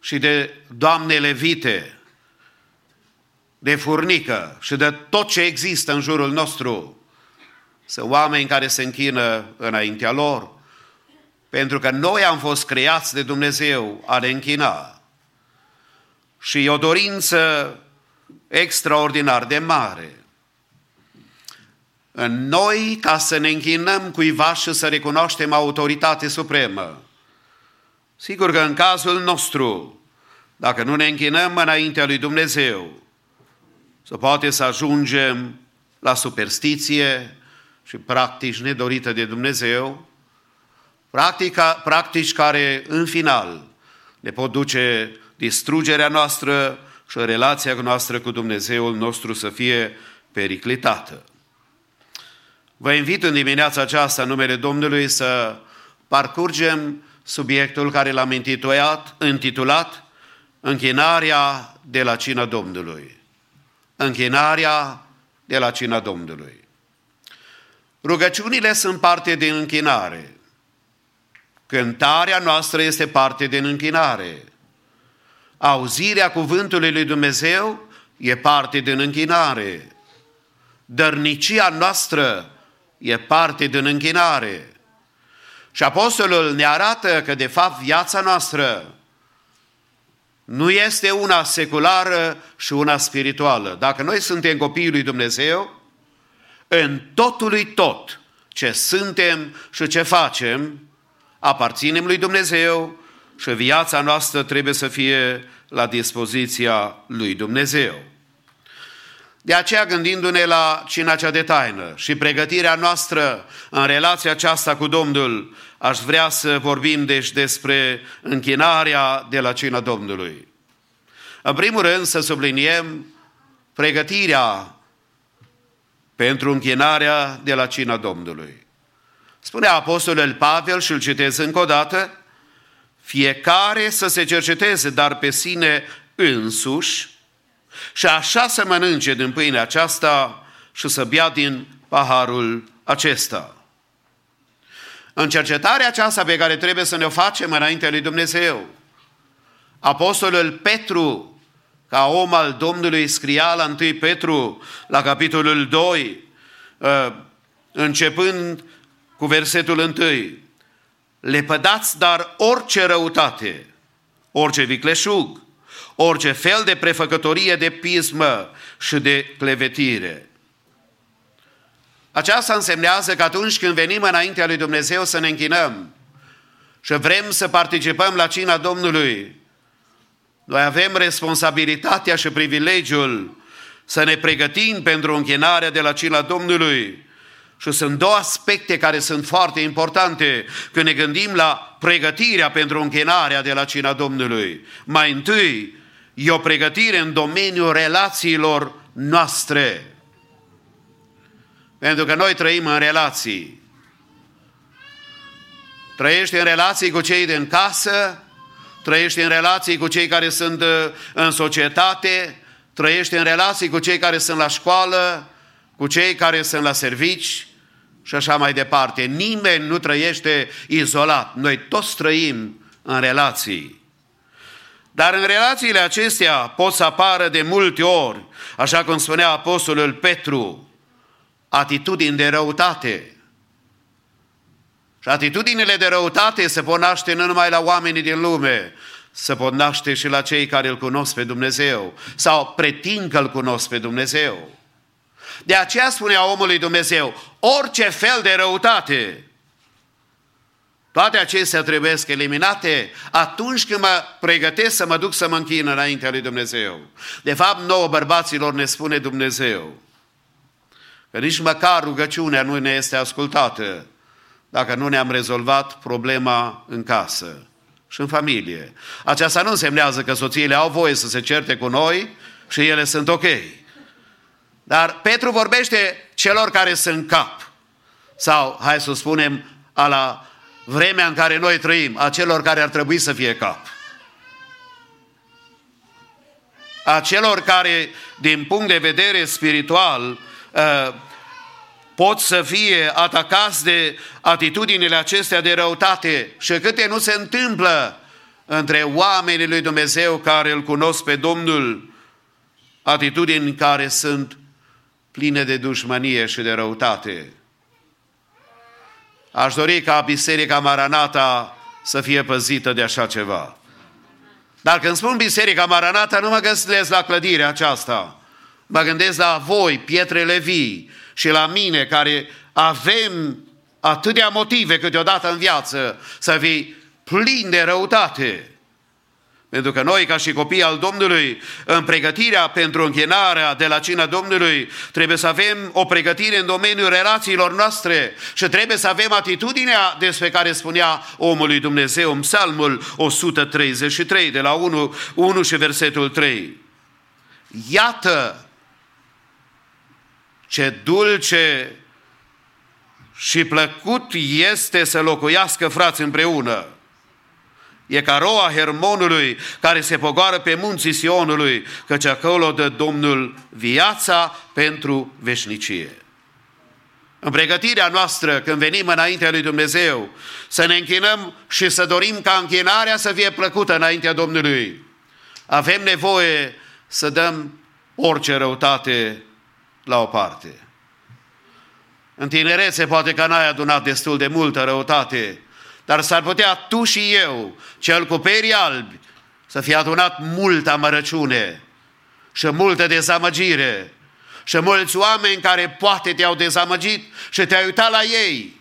și de doamnele vite, de furnică și de tot ce există în jurul nostru. Sunt oameni care se închină înaintea lor, pentru că noi am fost creați de Dumnezeu a ne închina. Și e o dorință extraordinar de mare în noi ca să ne închinăm cuiva și să recunoaștem autoritate supremă. Sigur că în cazul nostru, dacă nu ne închinăm înaintea lui Dumnezeu, să poate să ajungem la superstiție și practici nedorită de Dumnezeu, practica, practici care în final ne pot duce distrugerea noastră și relația noastră cu Dumnezeul nostru să fie periclitată. Vă invit în dimineața aceasta, în numele Domnului, să parcurgem subiectul care l-am intitulat, intitulat Închinarea de la cina Domnului. Închinarea de la cina Domnului. Rugăciunile sunt parte din închinare. Cântarea noastră este parte din închinare. Auzirea cuvântului lui Dumnezeu e parte din închinare. Dărnicia noastră e parte din închinare. Și apostolul ne arată că, de fapt, viața noastră nu este una seculară și una spirituală. Dacă noi suntem copiii lui Dumnezeu, în totului tot ce suntem și ce facem, aparținem lui Dumnezeu și viața noastră trebuie să fie la dispoziția lui Dumnezeu. De aceea, gândindu-ne la cina cea de taină și pregătirea noastră în relația aceasta cu Domnul, aș vrea să vorbim deci despre închinarea de la cina Domnului. În primul rând să subliniem pregătirea pentru închinarea de la cina Domnului. Spune Apostolul Pavel și îl citez încă o dată, fiecare să se cerceteze, dar pe sine însuși, și așa să mănânce din pâinea aceasta și să bea din paharul acesta. În cercetarea aceasta pe care trebuie să ne o facem înainte lui Dumnezeu, Apostolul Petru, ca om al Domnului, scria la 1 Petru, la capitolul 2, ă, începând cu versetul 1, le pădați dar orice răutate, orice vicleșug, orice fel de prefăcătorie de pismă și de clevetire. Aceasta însemnează că atunci când venim înaintea lui Dumnezeu să ne închinăm și vrem să participăm la cina Domnului, noi avem responsabilitatea și privilegiul să ne pregătim pentru închinarea de la cina Domnului. Și sunt două aspecte care sunt foarte importante când ne gândim la pregătirea pentru închinarea de la cina Domnului. Mai întâi, E o pregătire în domeniul relațiilor noastre. Pentru că noi trăim în relații. Trăiești în relații cu cei din casă, trăiești în relații cu cei care sunt uh, în societate, trăiești în relații cu cei care sunt la școală, cu cei care sunt la servici și așa mai departe. Nimeni nu trăiește izolat. Noi toți trăim în relații. Dar în relațiile acestea pot să apară de multe ori, așa cum spunea Apostolul Petru, atitudini de răutate. Și atitudinile de răutate se pot naște nu numai la oamenii din lume, se pot naște și la cei care îl cunosc pe Dumnezeu sau pretind că îl cunosc pe Dumnezeu. De aceea spunea omului Dumnezeu, orice fel de răutate toate acestea trebuie să eliminate atunci când mă pregătesc să mă duc să mă închin înaintea lui Dumnezeu. De fapt, nouă bărbaților ne spune Dumnezeu că nici măcar rugăciunea nu ne este ascultată dacă nu ne-am rezolvat problema în casă și în familie. Aceasta nu însemnează că soțiile au voie să se certe cu noi și ele sunt ok. Dar Petru vorbește celor care sunt cap. Sau, hai să spunem, a la vremea în care noi trăim, a celor care ar trebui să fie cap. A celor care, din punct de vedere spiritual, uh, pot să fie atacați de atitudinile acestea de răutate și câte nu se întâmplă între oamenii lui Dumnezeu care îl cunosc pe Domnul, atitudini care sunt pline de dușmănie și de răutate. Aș dori ca Biserica Maranata să fie păzită de așa ceva. Dar când spun Biserica Maranata, nu mă gândesc la clădirea aceasta. Mă gândesc la voi, pietrele vii, și la mine, care avem atâtea motive câteodată în viață să fii plin de răutate. Pentru că noi, ca și copii al Domnului, în pregătirea pentru închinarea de la cina Domnului, trebuie să avem o pregătire în domeniul relațiilor noastre și trebuie să avem atitudinea despre care spunea omului Dumnezeu în Psalmul 133, de la 1, 1 și versetul 3. Iată ce dulce și plăcut este să locuiască frați împreună. E ca roa Hermonului care se pogoară pe munții Sionului, căci acolo dă Domnul viața pentru veșnicie. În pregătirea noastră, când venim înaintea lui Dumnezeu, să ne închinăm și să dorim ca închinarea să fie plăcută înaintea Domnului. Avem nevoie să dăm orice răutate la o parte. În tinerețe poate că n-ai adunat destul de multă răutate, dar s-ar putea tu și eu, cel cu perii albi, să fie adunat multă amărăciune și multă dezamăgire și mulți oameni care poate te-au dezamăgit și te-ai uitat la ei.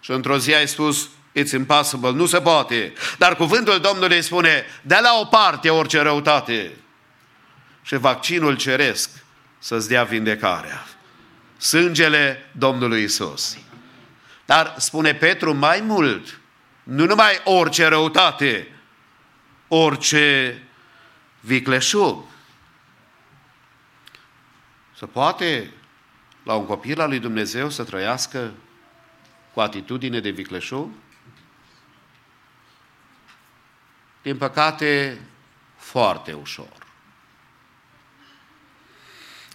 Și într-o zi ai spus, it's impossible, nu se poate. Dar cuvântul Domnului spune, de la o parte orice răutate. Și vaccinul ceresc să-ți dea vindecarea. Sângele Domnului Isus. Dar spune Petru mai mult, nu numai orice răutate, orice vicleșug. Să poate la un copil al lui Dumnezeu să trăiască cu atitudine de vicleșug? Din păcate, foarte ușor.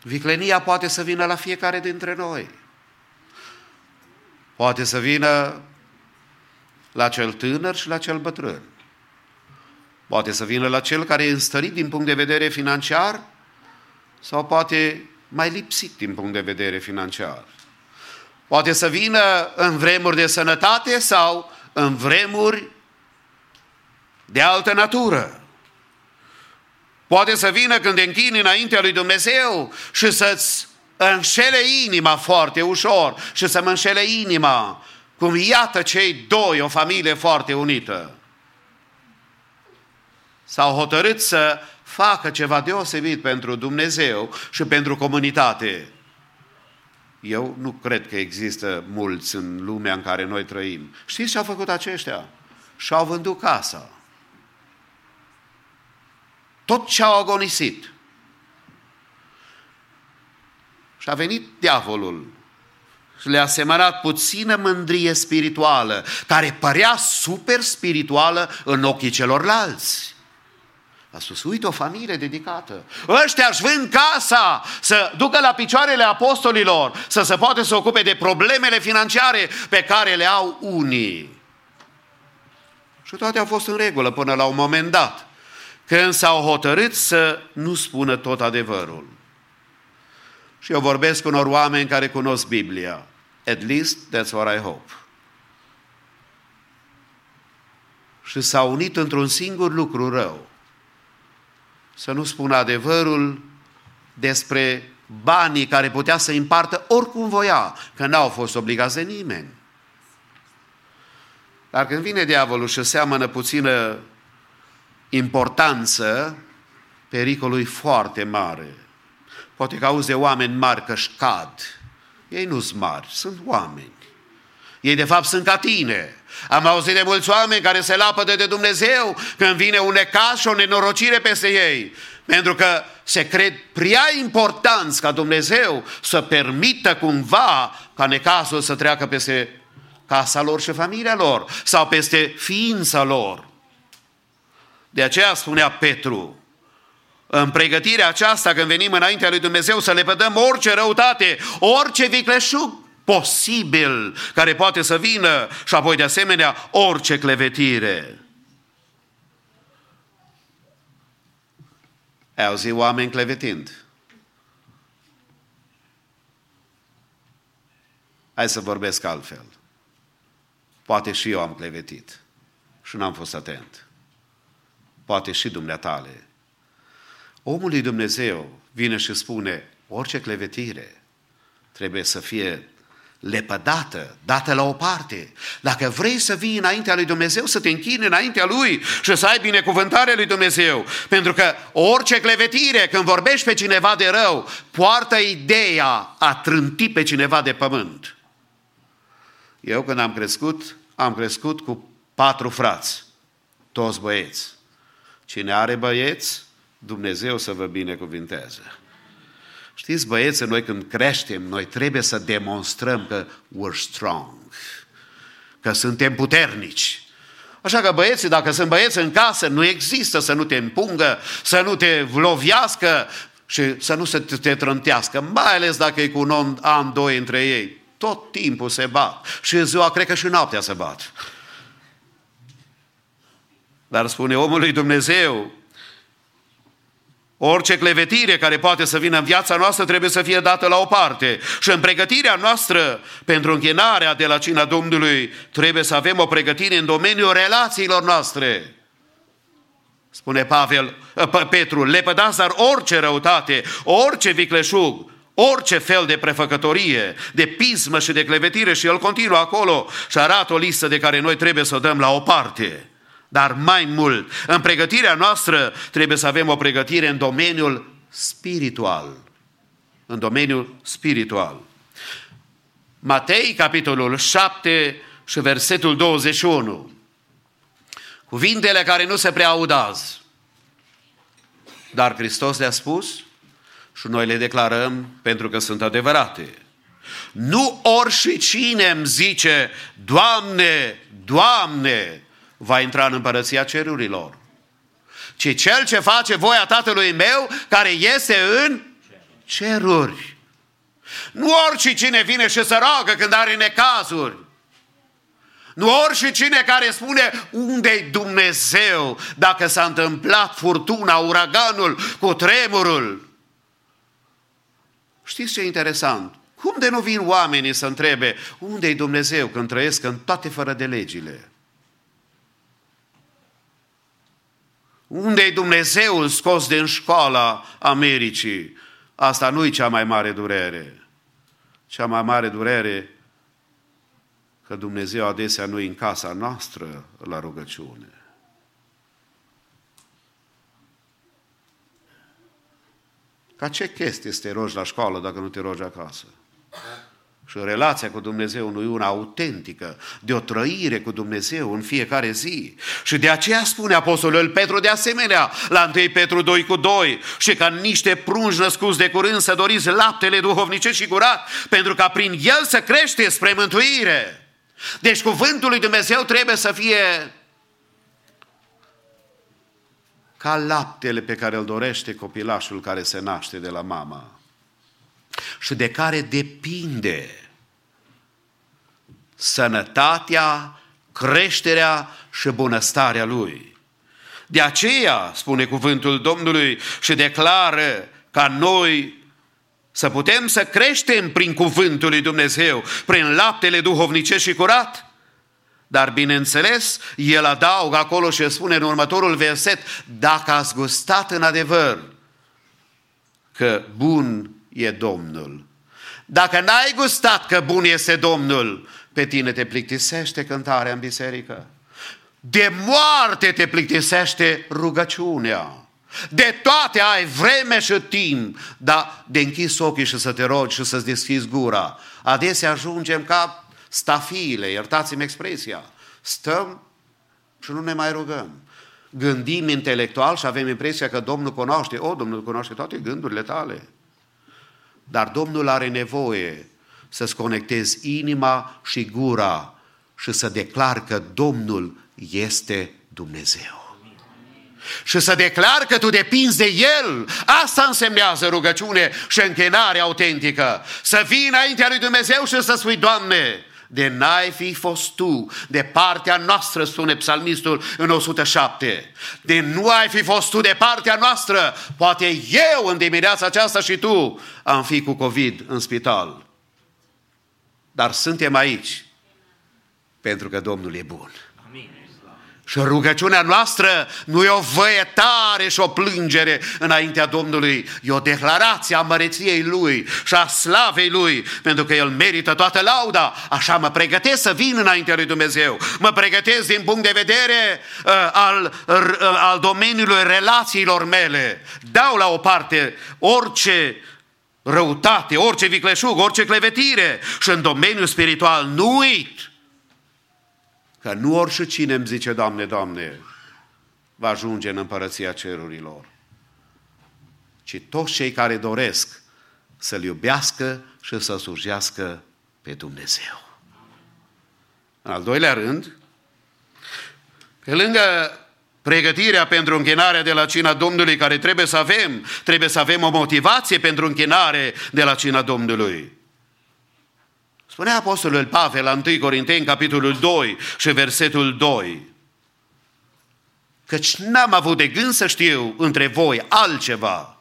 Viclenia poate să vină la fiecare dintre noi. Poate să vină la cel tânăr și la cel bătrân. Poate să vină la cel care e înstărit din punct de vedere financiar sau poate mai lipsit din punct de vedere financiar. Poate să vină în vremuri de sănătate sau în vremuri de altă natură. Poate să vină când te închini înaintea lui Dumnezeu și să-ți înșele inima foarte ușor și să mă înșele inima cum iată cei doi, o familie foarte unită. S-au hotărât să facă ceva deosebit pentru Dumnezeu și pentru comunitate. Eu nu cred că există mulți în lumea în care noi trăim. Știți ce au făcut aceștia? Și-au vândut casa tot ce au agonisit. Și a venit diavolul și le-a semănat puțină mândrie spirituală, care părea super spirituală în ochii celorlalți. A spus, uite o familie dedicată. Ăștia își vând casa să ducă la picioarele apostolilor, să se poată să ocupe de problemele financiare pe care le au unii. Și toate au fost în regulă până la un moment dat când s-au hotărât să nu spună tot adevărul. Și eu vorbesc cu unor oameni care cunosc Biblia. At least that's what I hope. Și s-au unit într-un singur lucru rău. Să nu spună adevărul despre banii care putea să împartă oricum voia, că n-au fost obligați de nimeni. Dar când vine diavolul și seamănă puțină importanță, pericolul e foarte mare. Poate că auzi de oameni mari că cad. Ei nu sunt mari, sunt oameni. Ei de fapt sunt ca tine. Am auzit de mulți oameni care se lapădă de Dumnezeu când vine un necaz și o nenorocire peste ei. Pentru că se cred prea importanți ca Dumnezeu să permită cumva ca necazul să treacă peste casa lor și familia lor sau peste ființa lor. De aceea spunea Petru, în pregătirea aceasta, când venim înaintea lui Dumnezeu, să le pădăm orice răutate, orice vicleșug posibil care poate să vină și apoi de asemenea orice clevetire. Ai auzit oameni clevetind. Hai să vorbesc altfel. Poate și eu am clevetit și n-am fost atent. Poate și dumneatale. Omul lui Dumnezeu vine și spune, orice clevetire trebuie să fie lepădată, dată la o parte. Dacă vrei să vii înaintea lui Dumnezeu, să te închini înaintea lui și să ai binecuvântarea lui Dumnezeu. Pentru că orice clevetire, când vorbești pe cineva de rău, poartă ideea a trânti pe cineva de pământ. Eu când am crescut, am crescut cu patru frați, toți băieți. Cine are băieți, Dumnezeu să vă binecuvinteze. Știți, băieți, noi când creștem, noi trebuie să demonstrăm că we're strong, că suntem puternici. Așa că băieții, dacă sunt băieți în casă, nu există să nu te împungă, să nu te loviască și să nu se te trântească, mai ales dacă e cu un an, doi între ei. Tot timpul se bat. Și ziua, cred că și noaptea se bat. Dar spune omul lui Dumnezeu, Orice clevetire care poate să vină în viața noastră trebuie să fie dată la o parte. Și în pregătirea noastră pentru închinarea de la cina Domnului trebuie să avem o pregătire în domeniul relațiilor noastre. Spune Pavel, Petru, lepădați dar orice răutate, orice vicleșug, orice fel de prefăcătorie, de pismă și de clevetire și el continuă acolo și arată o listă de care noi trebuie să o dăm la o parte. Dar mai mult, în pregătirea noastră trebuie să avem o pregătire în domeniul spiritual. În domeniul spiritual. Matei, capitolul 7 și versetul 21. Cuvintele care nu se prea aud azi. Dar Hristos le-a spus și noi le declarăm pentru că sunt adevărate. Nu ori cine îmi zice, Doamne, Doamne, va intra în împărăția cerurilor. Ci cel ce face voia Tatălui meu, care este în ceruri. Nu orice cine vine și se roagă când are necazuri. Nu orice cine care spune unde-i Dumnezeu dacă s-a întâmplat furtuna, uraganul, cu tremurul. Știți ce e interesant? Cum de nu vin oamenii să întrebe unde-i Dumnezeu când trăiesc în toate fără de legile? Unde e Dumnezeul scos din școala Americii? Asta nu e cea mai mare durere. Cea mai mare durere că Dumnezeu adesea nu e în casa noastră la rugăciune. Ca ce chestie să te rogi la școală dacă nu te rogi acasă? Și relația cu Dumnezeu nu e una autentică, de o trăire cu Dumnezeu în fiecare zi. Și de aceea spune Apostolul Petru de asemenea, la 1 Petru 2 cu 2, și ca niște prunji născuți de curând să doriți laptele duhovnice și curat, pentru ca prin el să crește spre mântuire. Deci cuvântul lui Dumnezeu trebuie să fie ca laptele pe care îl dorește copilașul care se naște de la mama și de care depinde sănătatea, creșterea și bunăstarea lui. De aceea, spune cuvântul Domnului și declară ca noi să putem să creștem prin cuvântul lui Dumnezeu, prin laptele duhovnice și curat, dar bineînțeles, el adaugă acolo și spune în următorul verset, dacă ați gustat în adevăr că bun e Domnul. Dacă n-ai gustat că bun este Domnul, pe tine te plictisește cântarea în biserică. De moarte te plictisește rugăciunea. De toate ai vreme și timp, dar de închis ochii și să te rogi și să-ți deschizi gura. Adesea ajungem ca stafiile, iertați-mi expresia. Stăm și nu ne mai rugăm. Gândim intelectual și avem impresia că Domnul cunoaște. O, Domnul cunoaște toate gândurile tale. Dar Domnul are nevoie să-ți conectezi inima și gura și să declar că Domnul este Dumnezeu. și să declar că tu depinzi de El. Asta însemnează rugăciune și închinare autentică. Să vii înaintea lui Dumnezeu și să spui, Doamne, de n-ai fi fost tu, de partea noastră, spune psalmistul în 107. De nu ai fi fost tu de partea noastră, poate eu în dimineața aceasta și tu am fi cu COVID în spital. Dar suntem aici pentru că Domnul e bun. Și rugăciunea noastră nu e o văietare și o plângere înaintea Domnului, e o declarație a măreției Lui și a slavei Lui, pentru că El merită toată lauda. Așa mă pregătesc să vin înaintea Lui Dumnezeu. Mă pregătesc din punct de vedere uh, al, uh, al domeniului relațiilor mele. Dau la o parte orice răutate, orice vicleșug, orice clevetire și în domeniul spiritual nu uit Că nu orice cine îmi zice, Doamne, Doamne, va ajunge în împărăția cerurilor, ci toți cei care doresc să-L iubească și să slujească pe Dumnezeu. În al doilea rând, pe lângă pregătirea pentru închinarea de la cina Domnului care trebuie să avem, trebuie să avem o motivație pentru închinare de la cina Domnului. Spunea Apostolul Pavel la 1 Corinteni, capitolul 2 și versetul 2, căci n-am avut de gând să știu între voi altceva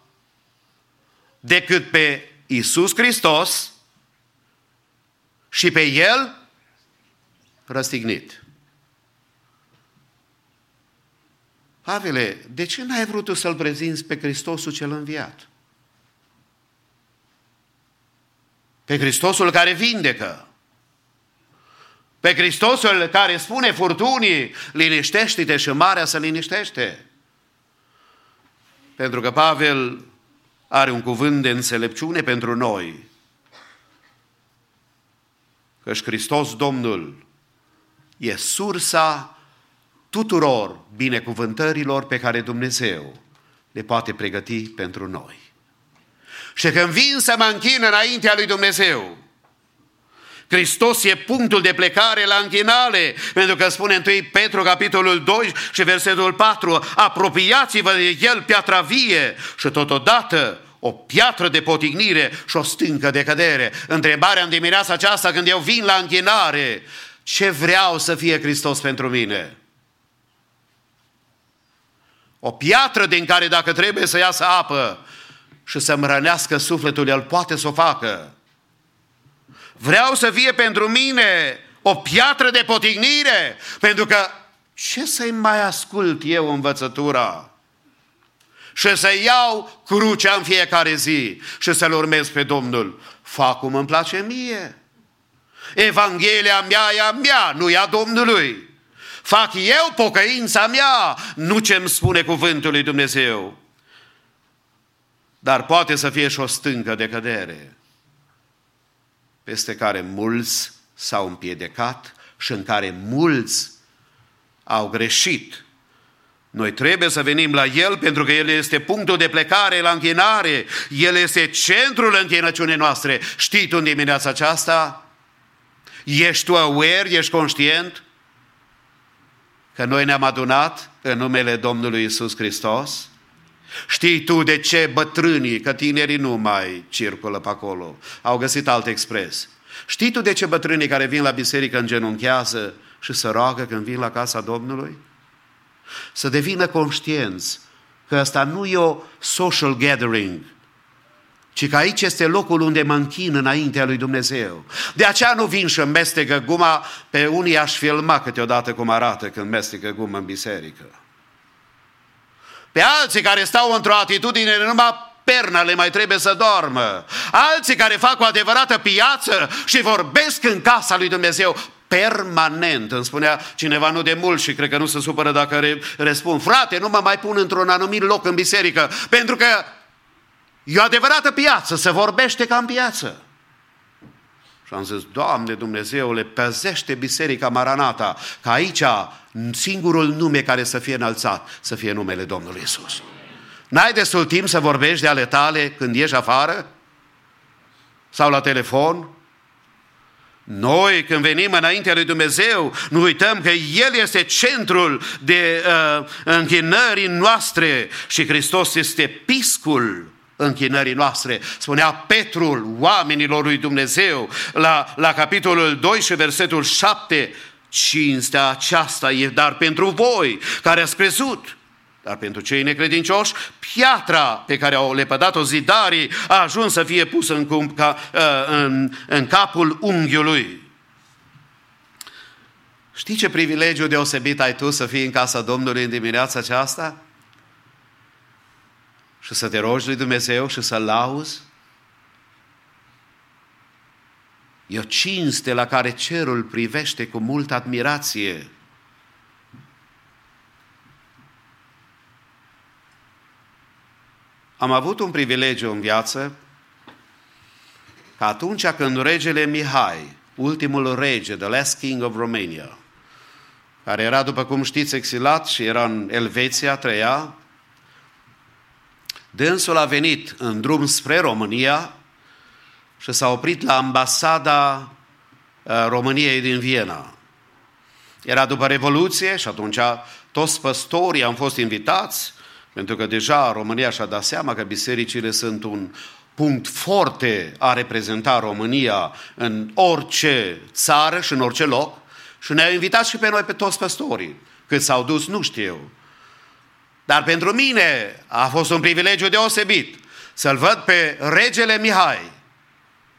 decât pe Isus Hristos și pe El răstignit. Pavele, de ce n-ai vrut tu să-L prezinți pe Hristosul cel înviat? Pe Hristosul care vindecă. Pe Hristosul care spune furtunii, liniștește-te și marea să liniștește. Pentru că Pavel are un cuvânt de înțelepciune pentru noi. Căci Hristos Domnul e sursa tuturor binecuvântărilor pe care Dumnezeu le poate pregăti pentru noi. Și când vin să mă închin înaintea lui Dumnezeu, Hristos e punctul de plecare la închinare, pentru că spune întâi Petru, capitolul 2 și versetul 4, apropiați-vă de el piatra vie și totodată o piatră de potignire și o stâncă de cădere. Întrebarea în dimineața aceasta când eu vin la închinare, ce vreau să fie Hristos pentru mine? O piatră din care dacă trebuie să iasă apă, și să-mi rănească sufletul, El poate să o facă. Vreau să fie pentru mine o piatră de potignire, pentru că ce să-i mai ascult eu învățătura? Și să iau crucea în fiecare zi și să-L urmez pe Domnul. Fac cum îmi place mie. Evanghelia mea e a mea, nu e a Domnului. Fac eu pocăința mea, nu ce-mi spune cuvântul lui Dumnezeu dar poate să fie și o stâncă de cădere peste care mulți s-au împiedicat și în care mulți au greșit. Noi trebuie să venim la El pentru că El este punctul de plecare la închinare. El este centrul închinăciunii noastre. Știi tu în dimineața aceasta? Ești tu aware, ești conștient că noi ne-am adunat în numele Domnului Isus Hristos? Știi tu de ce bătrânii, că tinerii nu mai circulă pe acolo, au găsit alt expres. Știi tu de ce bătrânii care vin la biserică îngenunchează și să roagă când vin la casa Domnului? Să devină conștienți că asta nu e o social gathering, ci că aici este locul unde mă închin înaintea lui Dumnezeu. De aceea nu vin și mestecă guma, pe unii aș filma câteodată cum arată când mestecă guma în biserică pe alții care stau într-o atitudine numai pernele mai trebuie să dormă, alții care fac o adevărată piață și vorbesc în casa lui Dumnezeu permanent. Îmi spunea cineva nu de mult și cred că nu se supără dacă răspund. Frate, nu mă mai pun într-un anumit loc în biserică, pentru că e o adevărată piață, se vorbește ca în piață. Și am zis, Doamne Dumnezeule, păzește Biserica Maranata, că aici singurul nume care să fie înălțat, să fie numele Domnului Isus. N-ai destul timp să vorbești de ale tale când ieși afară? Sau la telefon? Noi, când venim înaintea lui Dumnezeu, nu uităm că El este centrul de uh, închinării noastre și Hristos este piscul închinării noastre. Spunea Petrul oamenilor lui Dumnezeu la, la capitolul 2 și versetul 7, cinstea aceasta e dar pentru voi care ați crezut. Dar pentru cei necredincioși, piatra pe care au lepădat-o zidarii a ajuns să fie pusă în, cum, ca, ă, în, în capul unghiului. Știi ce privilegiu deosebit ai tu să fii în casa Domnului în dimineața aceasta? Și să te rogi lui Dumnezeu și să-L lauzi? E o cinste la care cerul privește cu multă admirație. Am avut un privilegiu în viață că atunci când regele Mihai, ultimul rege, the last king of Romania, care era, după cum știți, exilat și era în Elveția, trăia, dânsul a venit în drum spre România și s-a oprit la ambasada uh, României din Viena. Era după Revoluție și atunci toți păstorii am fost invitați pentru că deja România și-a dat seama că bisericile sunt un punct foarte a reprezenta România în orice țară și în orice loc și ne-a invitat și pe noi, pe toți păstorii. Cât s-au dus, nu știu. Dar pentru mine a fost un privilegiu deosebit să-l văd pe regele Mihai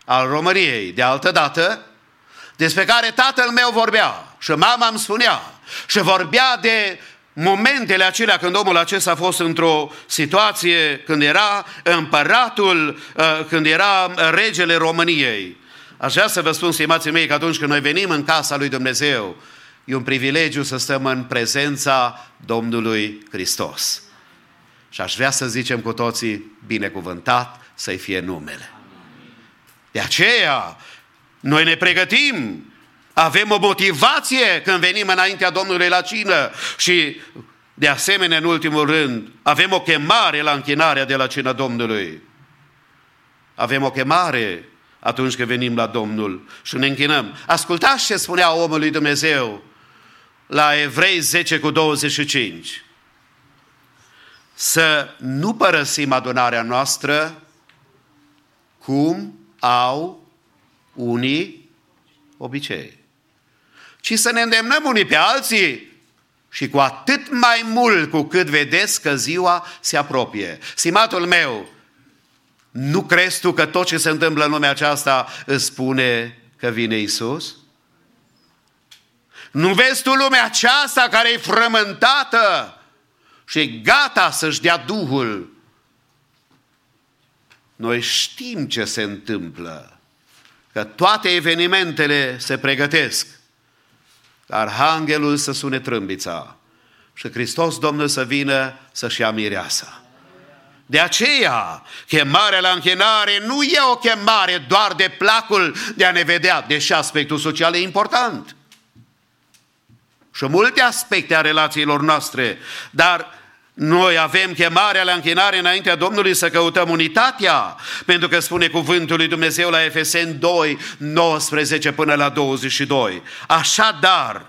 al României de altă dată, despre care tatăl meu vorbea și mama îmi spunea și vorbea de momentele acelea când omul acesta a fost într-o situație când era împăratul, uh, când era regele României. Aș vrea să vă spun, stimații mei, că atunci când noi venim în casa lui Dumnezeu, e un privilegiu să stăm în prezența Domnului Hristos. Și aș vrea să zicem cu toții, binecuvântat să-i fie numele. De aceea, noi ne pregătim avem o motivație când venim înaintea Domnului la cină și de asemenea, în ultimul rând, avem o chemare la închinarea de la cina Domnului. Avem o chemare atunci când venim la Domnul și ne închinăm. Ascultați ce spunea omul lui Dumnezeu la Evrei 10 cu 25. Să nu părăsim adunarea noastră cum au unii obicei ci să ne îndemnăm unii pe alții și cu atât mai mult cu cât vedeți că ziua se apropie. Simatul meu, nu crezi tu că tot ce se întâmplă în lumea aceasta îți spune că vine Isus? Nu vezi tu lumea aceasta care e frământată și e gata să-și dea Duhul? Noi știm ce se întâmplă, că toate evenimentele se pregătesc Arhanghelul să sune trâmbița și Hristos Domnul să vină să-și ia mireasa. De aceea, chemarea la închinare nu e o chemare doar de placul de a ne vedea, deși aspectul social e important. Și multe aspecte a relațiilor noastre, dar noi avem chemarea la închinare înaintea Domnului să căutăm unitatea, pentru că spune cuvântul lui Dumnezeu la Efeseni 2, 19 până la 22. Așadar,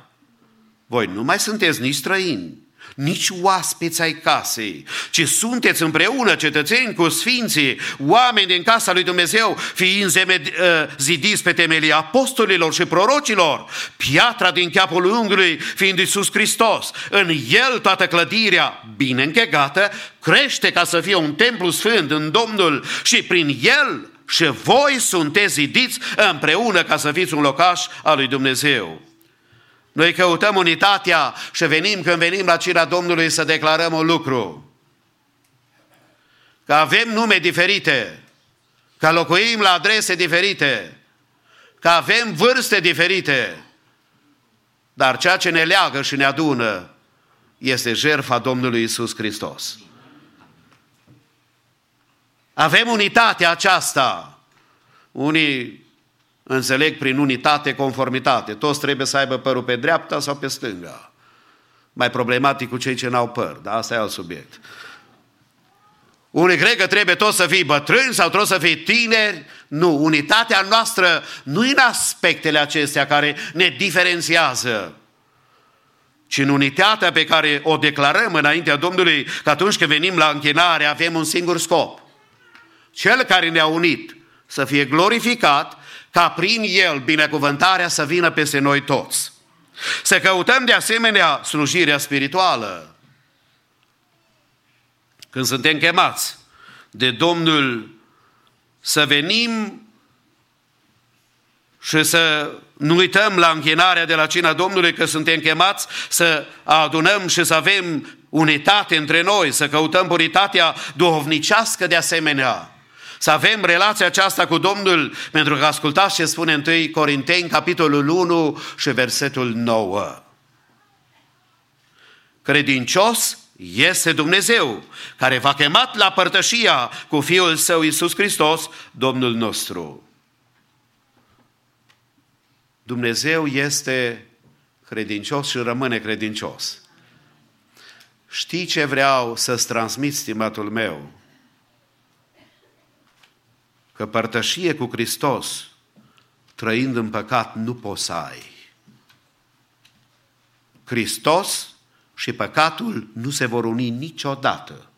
voi nu mai sunteți nici străini, nici oaspeți ai casei, ci sunteți împreună cetățeni cu sfinții, oameni din casa lui Dumnezeu, fiind uh, zidiți pe temelia apostolilor și prorocilor, piatra din capul unghiului fiind Iisus Hristos. În El toată clădirea, bine închegată, crește ca să fie un templu sfânt în Domnul și prin El și voi sunteți zidiți împreună ca să fiți un locaș al lui Dumnezeu. Noi căutăm unitatea și venim când venim la cina Domnului să declarăm un lucru. Că avem nume diferite, că locuim la adrese diferite, că avem vârste diferite, dar ceea ce ne leagă și ne adună este jertfa Domnului Isus Hristos. Avem unitatea aceasta. Unii Înțeleg prin unitate, conformitate. Toți trebuie să aibă părul pe dreapta sau pe stânga. Mai problematic cu cei ce n-au păr, dar asta e alt subiect. Unii cred că trebuie tot să fii bătrâni sau tot să fii tineri. Nu, unitatea noastră nu în aspectele acestea care ne diferențiază, ci în unitatea pe care o declarăm înaintea Domnului că atunci când venim la închinare avem un singur scop. Cel care ne-a unit să fie glorificat ca prin El binecuvântarea să vină peste noi toți. Să căutăm de asemenea slujirea spirituală. Când suntem chemați de Domnul să venim și să nu uităm la închinarea de la cina Domnului că suntem chemați să adunăm și să avem unitate între noi, să căutăm puritatea duhovnicească de asemenea. Să avem relația aceasta cu Domnul, pentru că ascultați ce spune 1 Corinteni, capitolul 1 și versetul 9. Credincios este Dumnezeu, care v-a chemat la părtășia cu Fiul Său Iisus Hristos, Domnul nostru. Dumnezeu este credincios și rămâne credincios. Știi ce vreau să-ți transmit, stimatul meu? Că părtășie cu Hristos, trăind în păcat, nu poți să ai. Hristos și păcatul nu se vor uni niciodată.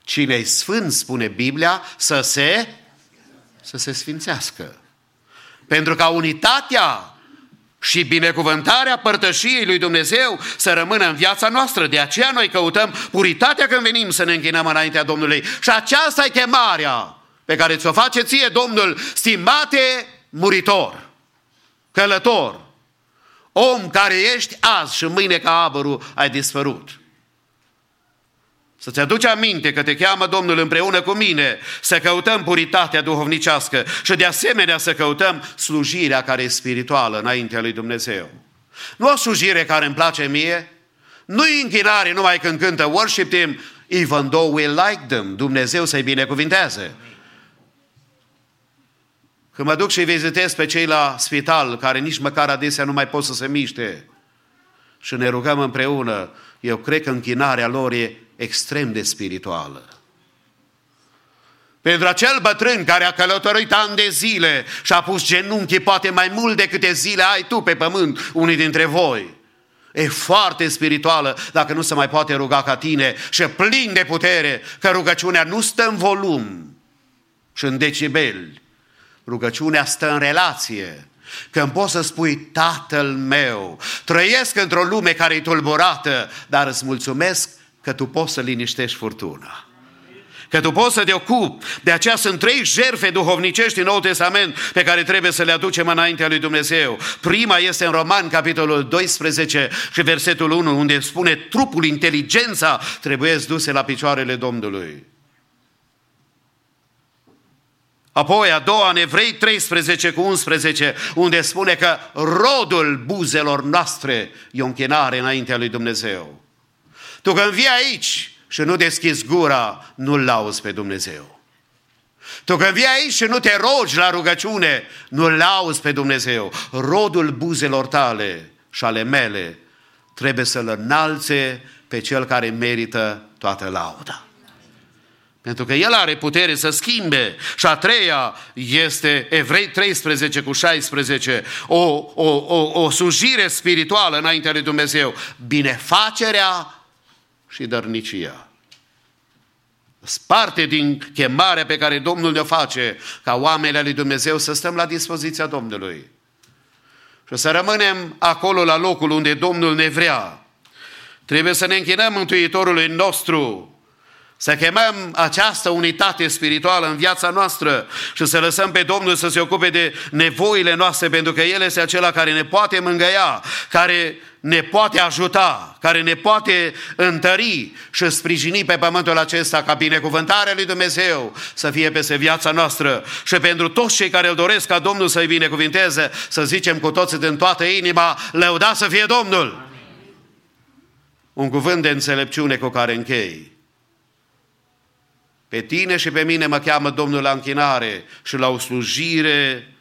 Cine e sfânt, spune Biblia, să se, să se sfințească. Pentru ca unitatea și binecuvântarea părtășiei lui Dumnezeu să rămână în viața noastră. De aceea noi căutăm puritatea când venim să ne închinăm înaintea Domnului. Și aceasta e chemarea pe care ți-o face ție Domnul, stimate muritor, călător, om care ești azi și mâine ca abărul ai dispărut. Să-ți aduci aminte că te cheamă Domnul împreună cu mine să căutăm puritatea duhovnicească și de asemenea să căutăm slujirea care e spirituală înaintea lui Dumnezeu. Nu o slujire care îmi place mie, nu e închinare numai când cântă worship team, even though we like them, Dumnezeu să-i binecuvinteze. Când mă duc și vizitez pe cei la spital, care nici măcar adesea nu mai pot să se miște, și ne rugăm împreună, eu cred că închinarea lor e extrem de spirituală. Pentru acel bătrân care a călătorit ani de zile și a pus genunchi poate mai mult decât de zile ai tu pe pământ, unii dintre voi. E foarte spirituală dacă nu se mai poate ruga ca tine și plin de putere, că rugăciunea nu stă în volum și în decibeli. Rugăciunea stă în relație. Când poți să spui, Tatăl meu, trăiesc într-o lume care e tulburată, dar îți mulțumesc că tu poți să liniștești furtuna. Că tu poți să te ocupi. De aceea sunt trei jerfe duhovnicești în Noul Testament pe care trebuie să le aducem înaintea lui Dumnezeu. Prima este în Roman, capitolul 12 și versetul 1, unde spune trupul, inteligența trebuie duse la picioarele Domnului. Apoi a doua în Evrei 13 cu 11, unde spune că rodul buzelor noastre e o închinare înaintea lui Dumnezeu. Tu când vii aici și nu deschizi gura, nu-L lauzi pe Dumnezeu. Tu când vii aici și nu te rogi la rugăciune, nu-L lauzi pe Dumnezeu. Rodul buzelor tale și ale mele trebuie să-L înalțe pe Cel care merită toată lauda. Pentru că El are putere să schimbe. Și a treia este Evrei 13 cu 16, o, o, o, o sujire spirituală înaintea lui Dumnezeu. Binefacerea și dărnicia. Parte din chemarea pe care Domnul ne face ca oamenii lui Dumnezeu să stăm la dispoziția Domnului. Și să rămânem acolo la locul unde Domnul ne vrea. Trebuie să ne închinăm Mântuitorului nostru, să chemăm această unitate spirituală în viața noastră și să lăsăm pe Domnul să se ocupe de nevoile noastre, pentru că El este acela care ne poate mângăia, care ne poate ajuta, care ne poate întări și sprijini pe pământul acesta ca binecuvântarea lui Dumnezeu să fie peste viața noastră. Și pentru toți cei care îl doresc ca Domnul să-i binecuvinteze, să zicem cu toții din toată inima, lăuda să fie Domnul! Un cuvânt de înțelepciune cu care închei. Pe tine și pe mine mă cheamă Domnul la închinare și la o slujire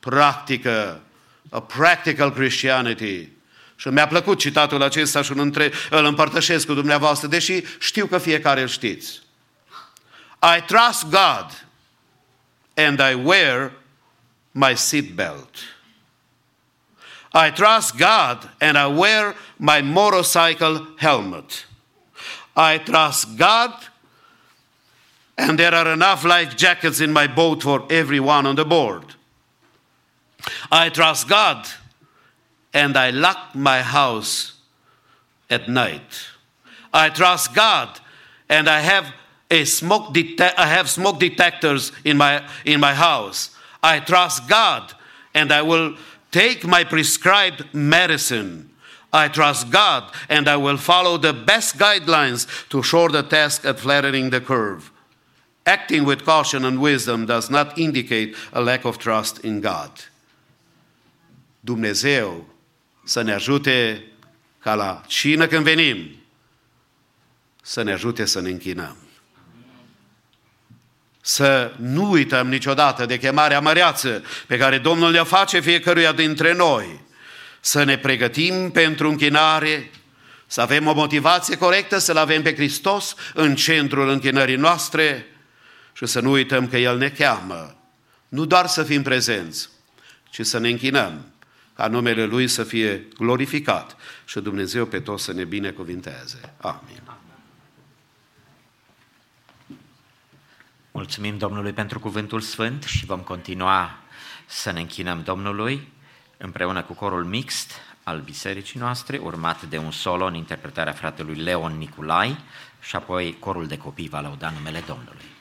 practică, a practical Christianity. Și mi-a plăcut citatul acesta și îl, între, îl împărtășesc cu dumneavoastră, deși știu că fiecare îl știți. I trust God and I wear my seatbelt. I trust God and I wear my motorcycle helmet. I trust God and there are enough life jackets in my boat for everyone on the board. I trust God and I lock my house at night. I trust God and I have a smoke detect I have smoke detectors in my in my house. I trust God and I will take my prescribed medicine. I trust God and I will follow the best guidelines to shore the task at flattening the curve. Acting with caution and wisdom does not indicate a lack of trust in God. Dumnezeu să ne ajute ca la cină când venim, să ne ajute să ne închinăm. Să nu uităm niciodată de chemarea măreață pe care Domnul le face fiecăruia dintre noi. Să ne pregătim pentru închinare, să avem o motivație corectă, să-L avem pe Hristos în centrul închinării noastre și să nu uităm că El ne cheamă. Nu doar să fim prezenți, ci să ne închinăm ca numele Lui să fie glorificat și Dumnezeu pe toți să ne binecuvinteze. Amin. Mulțumim Domnului pentru cuvântul sfânt și vom continua să ne închinăm Domnului împreună cu corul mixt al bisericii noastre, urmat de un solo în interpretarea fratelui Leon Niculai și apoi corul de copii va lăuda numele Domnului.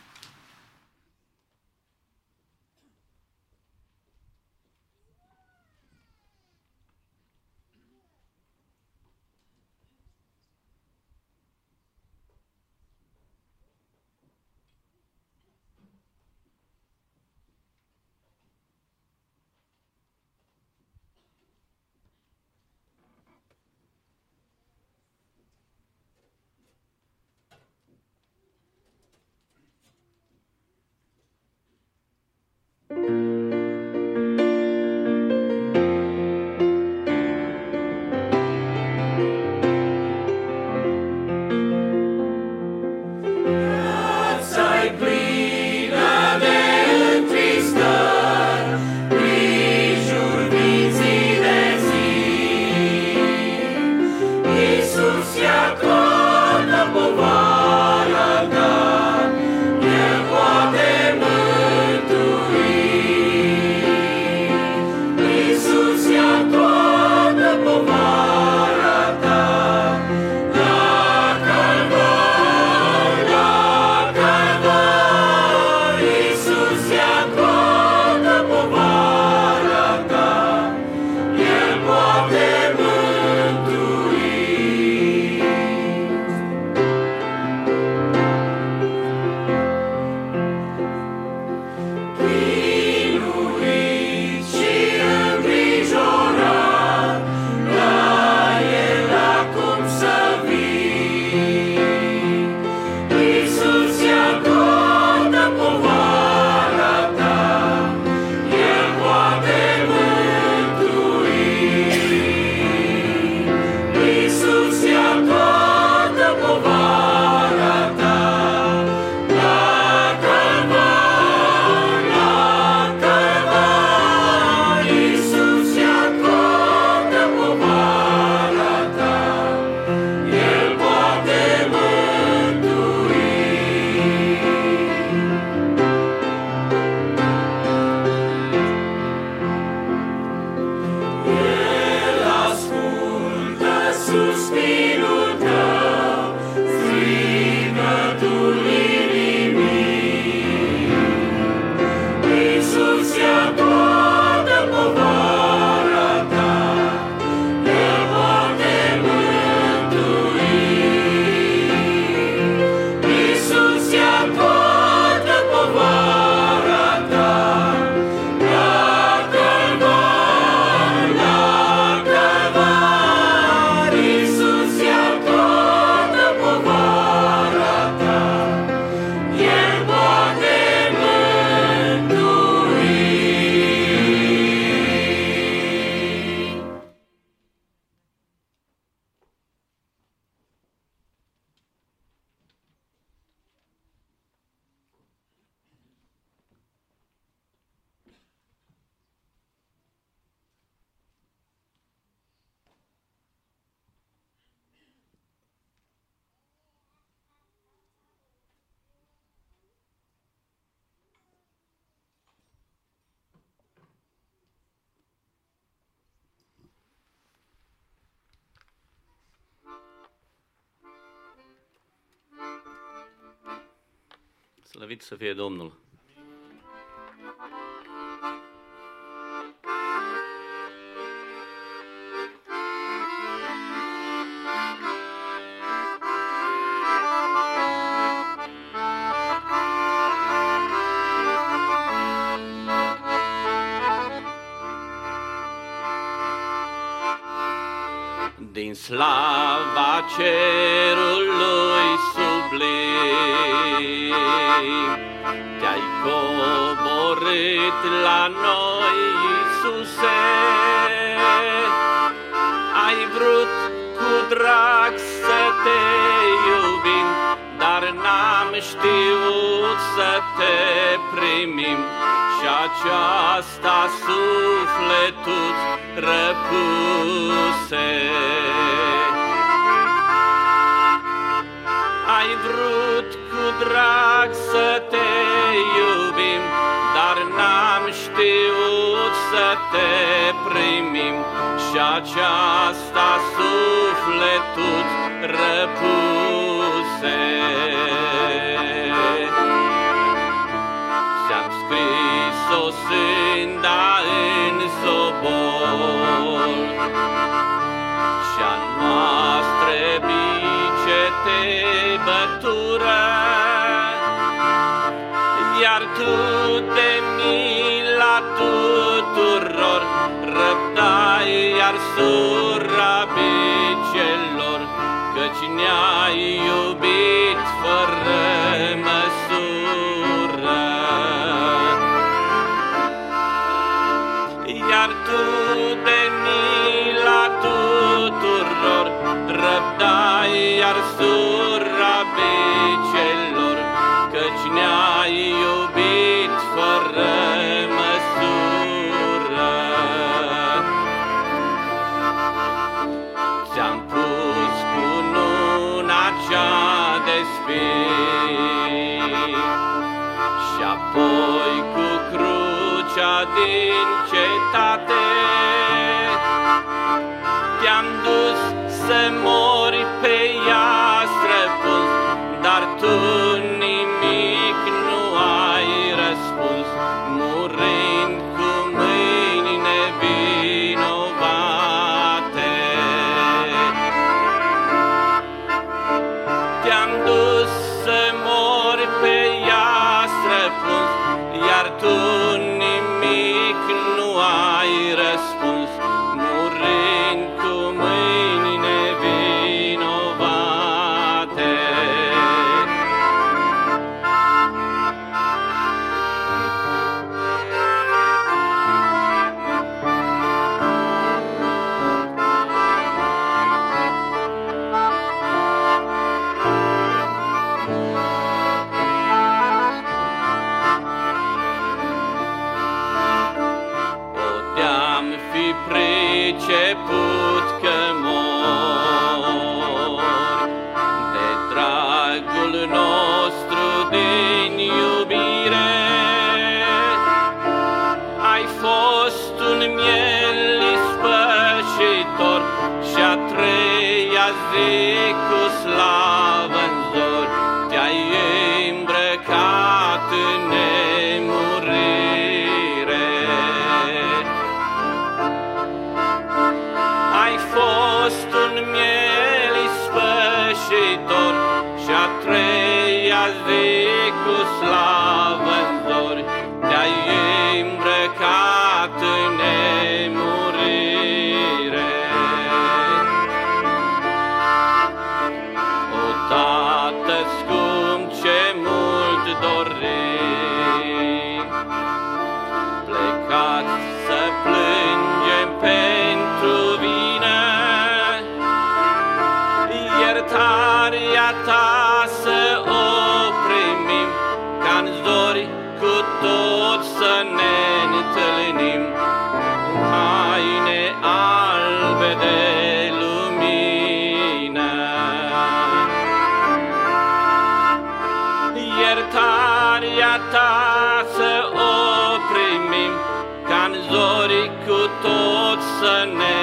Slăvit să fie Domnul! ăsta sufletul răpus. măsura becelor, căci ne-ai iubit fără măsură. Ți-am pus cununa cea de spii și apoi cu crucea din cetate se mori per gli altri. veku slava. a name.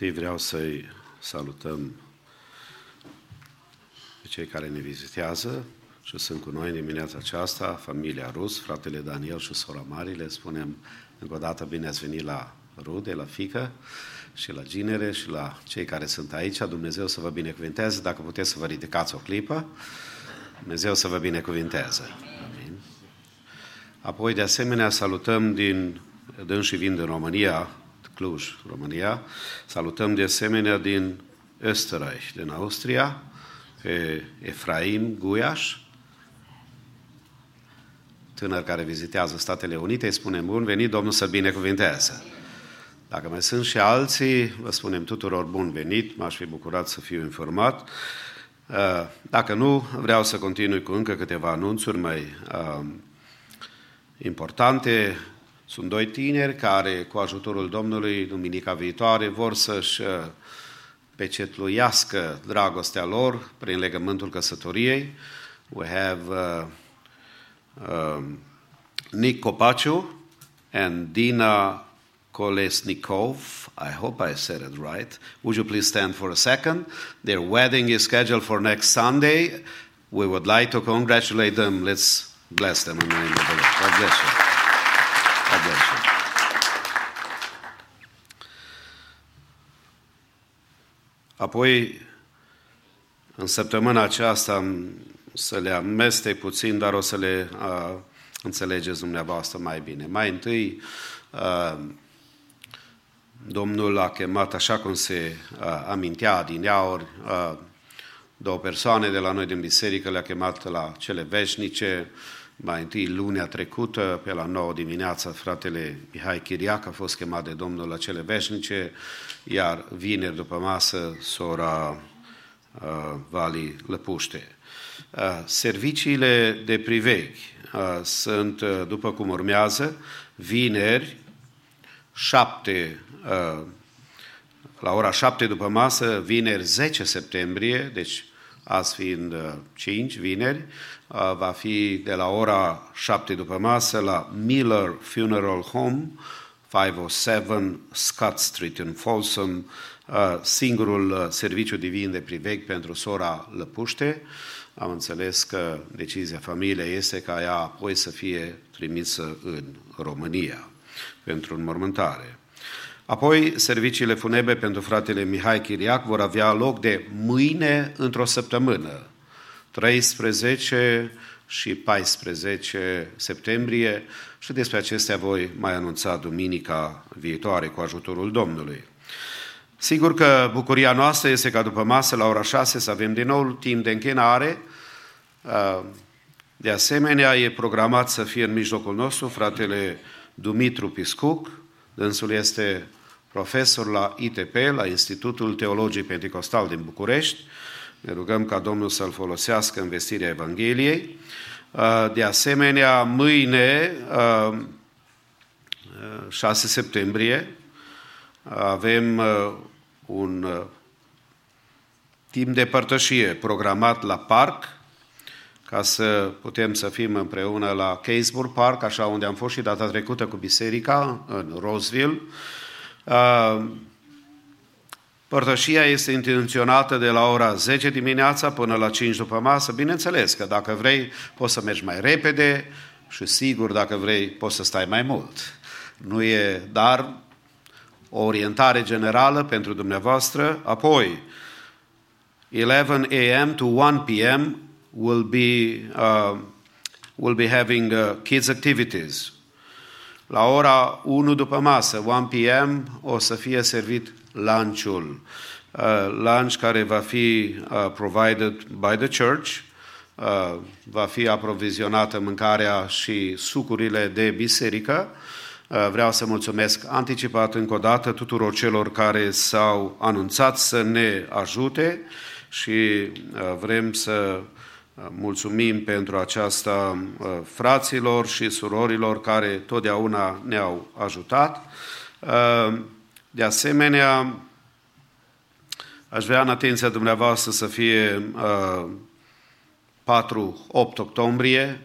Întâi vreau să-i salutăm pe cei care ne vizitează și sunt cu noi în dimineața aceasta, familia Rus, fratele Daniel și sora Mari. Le spunem încă o dată bine ați venit la rude, la fică și la ginere și la cei care sunt aici. Dumnezeu să vă binecuvinteze. Dacă puteți să vă ridicați o clipă, Dumnezeu să vă binecuvinteze. Amin. Apoi, de asemenea, salutăm din dâns și vin din România, Cluj, România. Salutăm de asemenea din Österreich, din Austria, pe Efraim Guiaș, tânăr care vizitează Statele Unite, îi spunem bun venit, Domnul să binecuvinteze. Dacă mai sunt și alții, vă spunem tuturor bun venit, m-aș fi bucurat să fiu informat. Uh, dacă nu, vreau să continui cu încă câteva anunțuri mai uh, importante. Sunt doi tineri care, cu ajutorul Domnului, duminica viitoare, vor să-și uh, pecetluiască dragostea lor prin legământul căsătoriei. We have uh, um, Nick Copaciu and Dina Kolesnikov. I hope I said it right. Would you please stand for a second? Their wedding is scheduled for next Sunday. We would like to congratulate them. Let's bless them in the name of the Lord. God bless you. God bless you. Apoi, în săptămâna aceasta, am să le amestec puțin, dar o să le uh, înțelegeți dumneavoastră mai bine. Mai întâi, uh, Domnul a chemat, așa cum se uh, amintea din iauri, uh, două persoane de la noi din biserică, le-a chemat la cele veșnice, mai întâi lunea trecută, pe la 9 dimineața, fratele Mihai Chiriac a fost chemat de Domnul la cele veșnice, iar vineri după masă, sora uh, Vali Lăpuște. Uh, serviciile de priveghi uh, sunt, uh, după cum urmează, vineri, 7, la ora 7 după masă, vineri 10 septembrie, deci azi fiind 5, vineri, va fi de la ora 7 după masă la Miller Funeral Home, 507 Scott Street în Folsom, singurul serviciu divin de priveg pentru sora Lăpuște. Am înțeles că decizia familiei este ca ea apoi să fie trimisă în România pentru înmormântare. Apoi, serviciile funebre pentru fratele Mihai Chiriac vor avea loc de mâine într-o săptămână, 13 și 14 septembrie și despre acestea voi mai anunța duminica viitoare cu ajutorul Domnului. Sigur că bucuria noastră este ca după masă la ora 6 să avem din nou timp de închinare. De asemenea, e programat să fie în mijlocul nostru fratele Dumitru Piscuc, dânsul este profesor la ITP, la Institutul Teologiei Pentecostal din București. Ne rugăm ca Domnul să-l folosească în vestirea Evangheliei. De asemenea, mâine, 6 septembrie, avem un timp de părtășie programat la parc, ca să putem să fim împreună la Casebourg Park, așa unde am fost și data trecută cu biserica, în Roseville. Părtășia este intenționată de la ora 10 dimineața până la 5 după masă. Bineînțeles că dacă vrei, poți să mergi mai repede și sigur, dacă vrei, poți să stai mai mult. Nu e, dar o orientare generală pentru dumneavoastră. Apoi, 11 a.m. to 1 p.m. will be uh, will be having uh, kids activities. La ora 1 după masă, 1 p.m., o să fie servit lunchul. Uh, lunch care va fi uh, provided by the church, uh, va fi aprovizionată mâncarea și sucurile de biserică. Uh, vreau să mulțumesc anticipat încă o dată tuturor celor care s-au anunțat să ne ajute și uh, vrem să Mulțumim pentru aceasta uh, fraților și surorilor care totdeauna ne-au ajutat. Uh, de asemenea, aș vrea în atenția dumneavoastră să fie 4-8 uh, octombrie,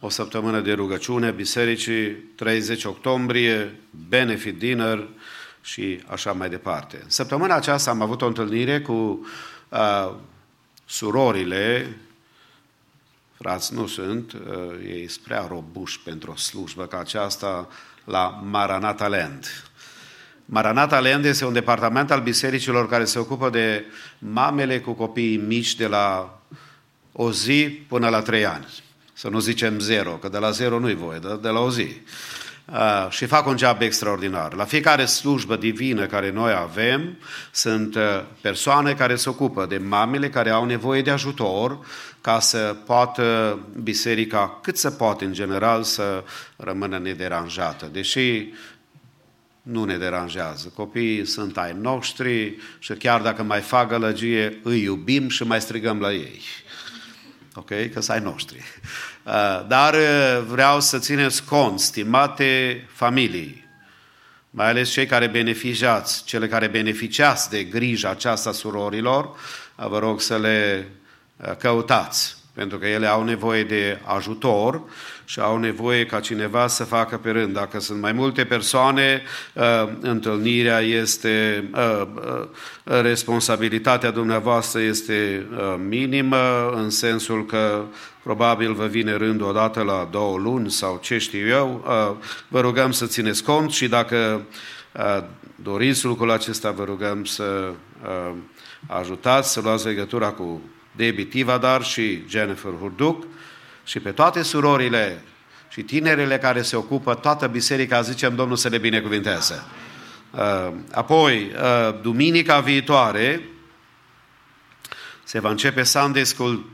o săptămână de rugăciune a bisericii, 30 octombrie, benefit dinner și așa mai departe. Săptămâna aceasta am avut o întâlnire cu uh, surorile, frați nu sunt, uh, ei sunt prea robuși pentru o slujbă ca aceasta la Maranata Land. Maranata Land este un departament al bisericilor care se ocupă de mamele cu copii mici de la o zi până la trei ani. Să nu zicem zero, că de la zero nu-i voie, de, de la o zi. Uh, și fac un job extraordinar. La fiecare slujbă divină care noi avem, sunt uh, persoane care se ocupă de mamele care au nevoie de ajutor ca să poată biserica cât se poate în general să rămână nederanjată. Deși nu ne deranjează. Copiii sunt ai noștri și chiar dacă mai fac gălăgie, îi iubim și mai strigăm la ei. Ok? Că sunt ai noștri. Uh, dar uh, vreau să țineți cont, stimate familii, mai ales cei care beneficiați, cele care beneficiați de grija aceasta surorilor, uh, vă rog să le căutați, pentru că ele au nevoie de ajutor și au nevoie ca cineva să facă pe rând. Dacă sunt mai multe persoane, întâlnirea este, responsabilitatea dumneavoastră este minimă, în sensul că probabil vă vine rândul odată la două luni sau ce știu eu, vă rugăm să țineți cont și dacă doriți lucrul acesta, vă rugăm să ajutați, să luați legătura cu Debbie Tivadar și Jennifer Hurduc și pe toate surorile și tinerele care se ocupă, toată biserica, zicem Domnul să le binecuvinteze. Apoi, duminica viitoare, se va începe Sunday School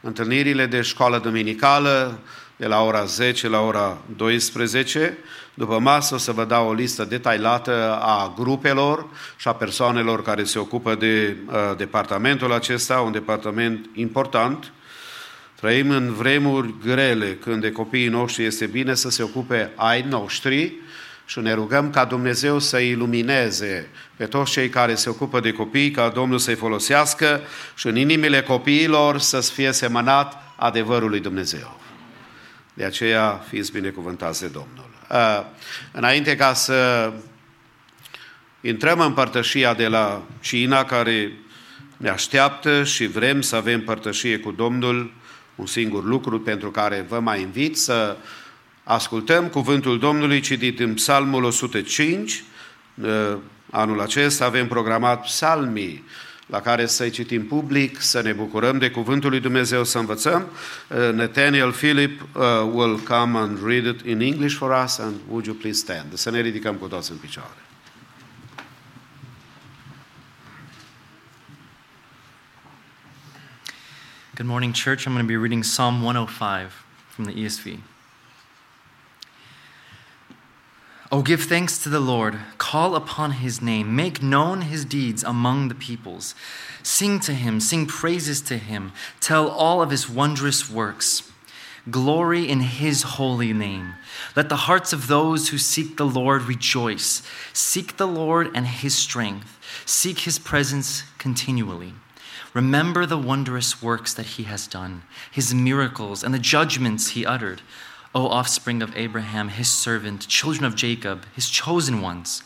întâlnirile de școală dominicală de la ora 10 la ora 12. După masă o să vă dau o listă detailată a grupelor și a persoanelor care se ocupă de uh, departamentul acesta, un departament important. Trăim în vremuri grele când de copiii noștri este bine să se ocupe ai noștri, și ne rugăm ca Dumnezeu să ilumineze pe toți cei care se ocupă de copii, ca Domnul să-i folosească și în inimile copiilor să fie semănat adevărul lui Dumnezeu. De aceea fiți binecuvântați de Domnul. Înainte ca să intrăm în părtășia de la Cina, care ne așteaptă și vrem să avem părtășie cu Domnul, un singur lucru pentru care vă mai invit să Ascultăm cuvântul Domnului citit în Psalmul 105. Uh, anul acesta avem programat psalmii la care să-i citim public, să ne bucurăm de cuvântul lui Dumnezeu, să învățăm. Uh, Nathaniel Philip uh, will come and read it in English for us and would you please stand? Să ne ridicăm cu toți în picioare. Good morning, church. I'm going to be reading Psalm 105 from the ESV. Oh, give thanks to the Lord, call upon his name, make known his deeds among the peoples. Sing to him, sing praises to him, tell all of his wondrous works. Glory in his holy name. Let the hearts of those who seek the Lord rejoice. Seek the Lord and his strength, seek his presence continually. Remember the wondrous works that he has done, his miracles, and the judgments he uttered. O offspring of Abraham, his servant, children of Jacob, his chosen ones.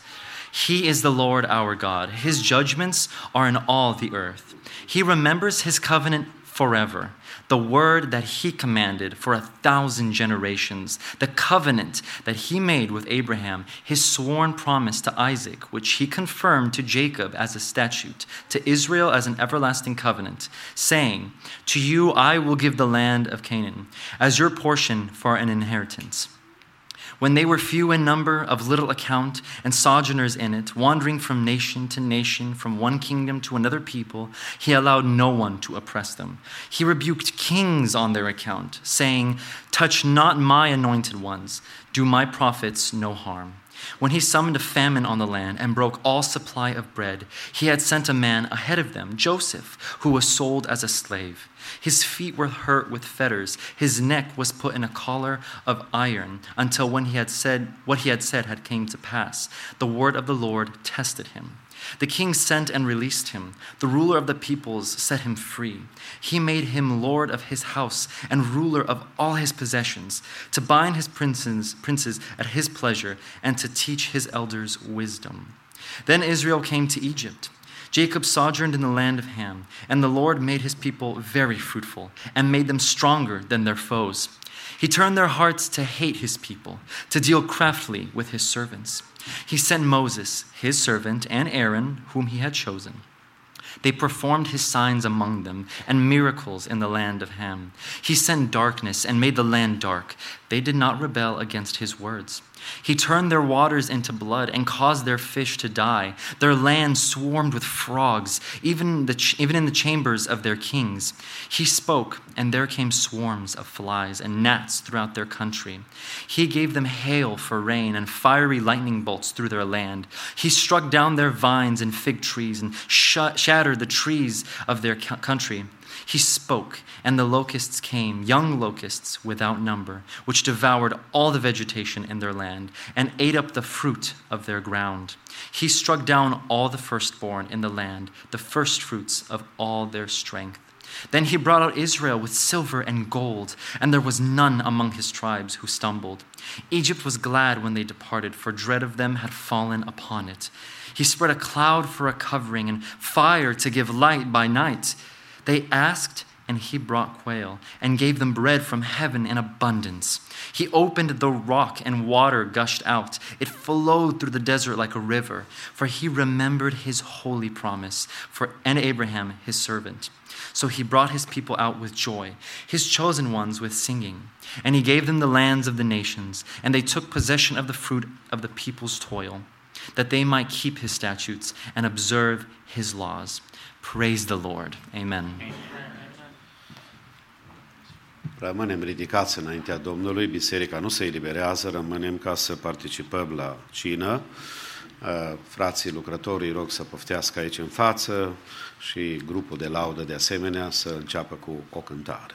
He is the Lord our God. His judgments are in all the earth. He remembers his covenant forever the word that he commanded for a thousand generations, the covenant that he made with Abraham, his sworn promise to Isaac, which he confirmed to Jacob as a statute, to Israel as an everlasting covenant, saying, To you I will give the land of Canaan as your portion for an inheritance. When they were few in number, of little account, and sojourners in it, wandering from nation to nation, from one kingdom to another people, he allowed no one to oppress them. He rebuked kings on their account, saying, Touch not my anointed ones, do my prophets no harm. When he summoned a famine on the land and broke all supply of bread, he had sent a man ahead of them, Joseph, who was sold as a slave. His feet were hurt with fetters, his neck was put in a collar of iron, until when he had said what he had said had came to pass. The word of the Lord tested him. The king sent and released him. The ruler of the peoples set him free. He made him lord of his house and ruler of all his possessions, to bind his princes, princes at his pleasure and to teach his elders wisdom. Then Israel came to Egypt. Jacob sojourned in the land of Ham, and the Lord made his people very fruitful and made them stronger than their foes. He turned their hearts to hate his people, to deal craftily with his servants. He sent Moses, his servant, and Aaron, whom he had chosen. They performed his signs among them and miracles in the land of Ham. He sent darkness and made the land dark. They did not rebel against his words. He turned their waters into blood and caused their fish to die. Their land swarmed with frogs, even, the ch- even in the chambers of their kings. He spoke, and there came swarms of flies and gnats throughout their country. He gave them hail for rain and fiery lightning bolts through their land. He struck down their vines and fig trees and sh- shattered the trees of their country. He spoke, and the locusts came, young locusts without number, which devoured all the vegetation in their land and ate up the fruit of their ground. He struck down all the firstborn in the land, the firstfruits of all their strength. Then he brought out Israel with silver and gold, and there was none among his tribes who stumbled. Egypt was glad when they departed, for dread of them had fallen upon it. He spread a cloud for a covering and fire to give light by night. They asked, and he brought quail and gave them bread from heaven in abundance. He opened the rock, and water gushed out. It flowed through the desert like a river, for he remembered his holy promise for and Abraham his servant. So he brought his people out with joy, his chosen ones with singing. And he gave them the lands of the nations, and they took possession of the fruit of the people's toil, that they might keep his statutes and observe his laws. Praise the Lord. Amen. Rămânem ridicați înaintea Domnului, biserica nu se eliberează, rămânem ca să participăm la cină. Uh, frații lucrătorii rog să poftească aici în față și grupul de laudă de asemenea să înceapă cu o cântare.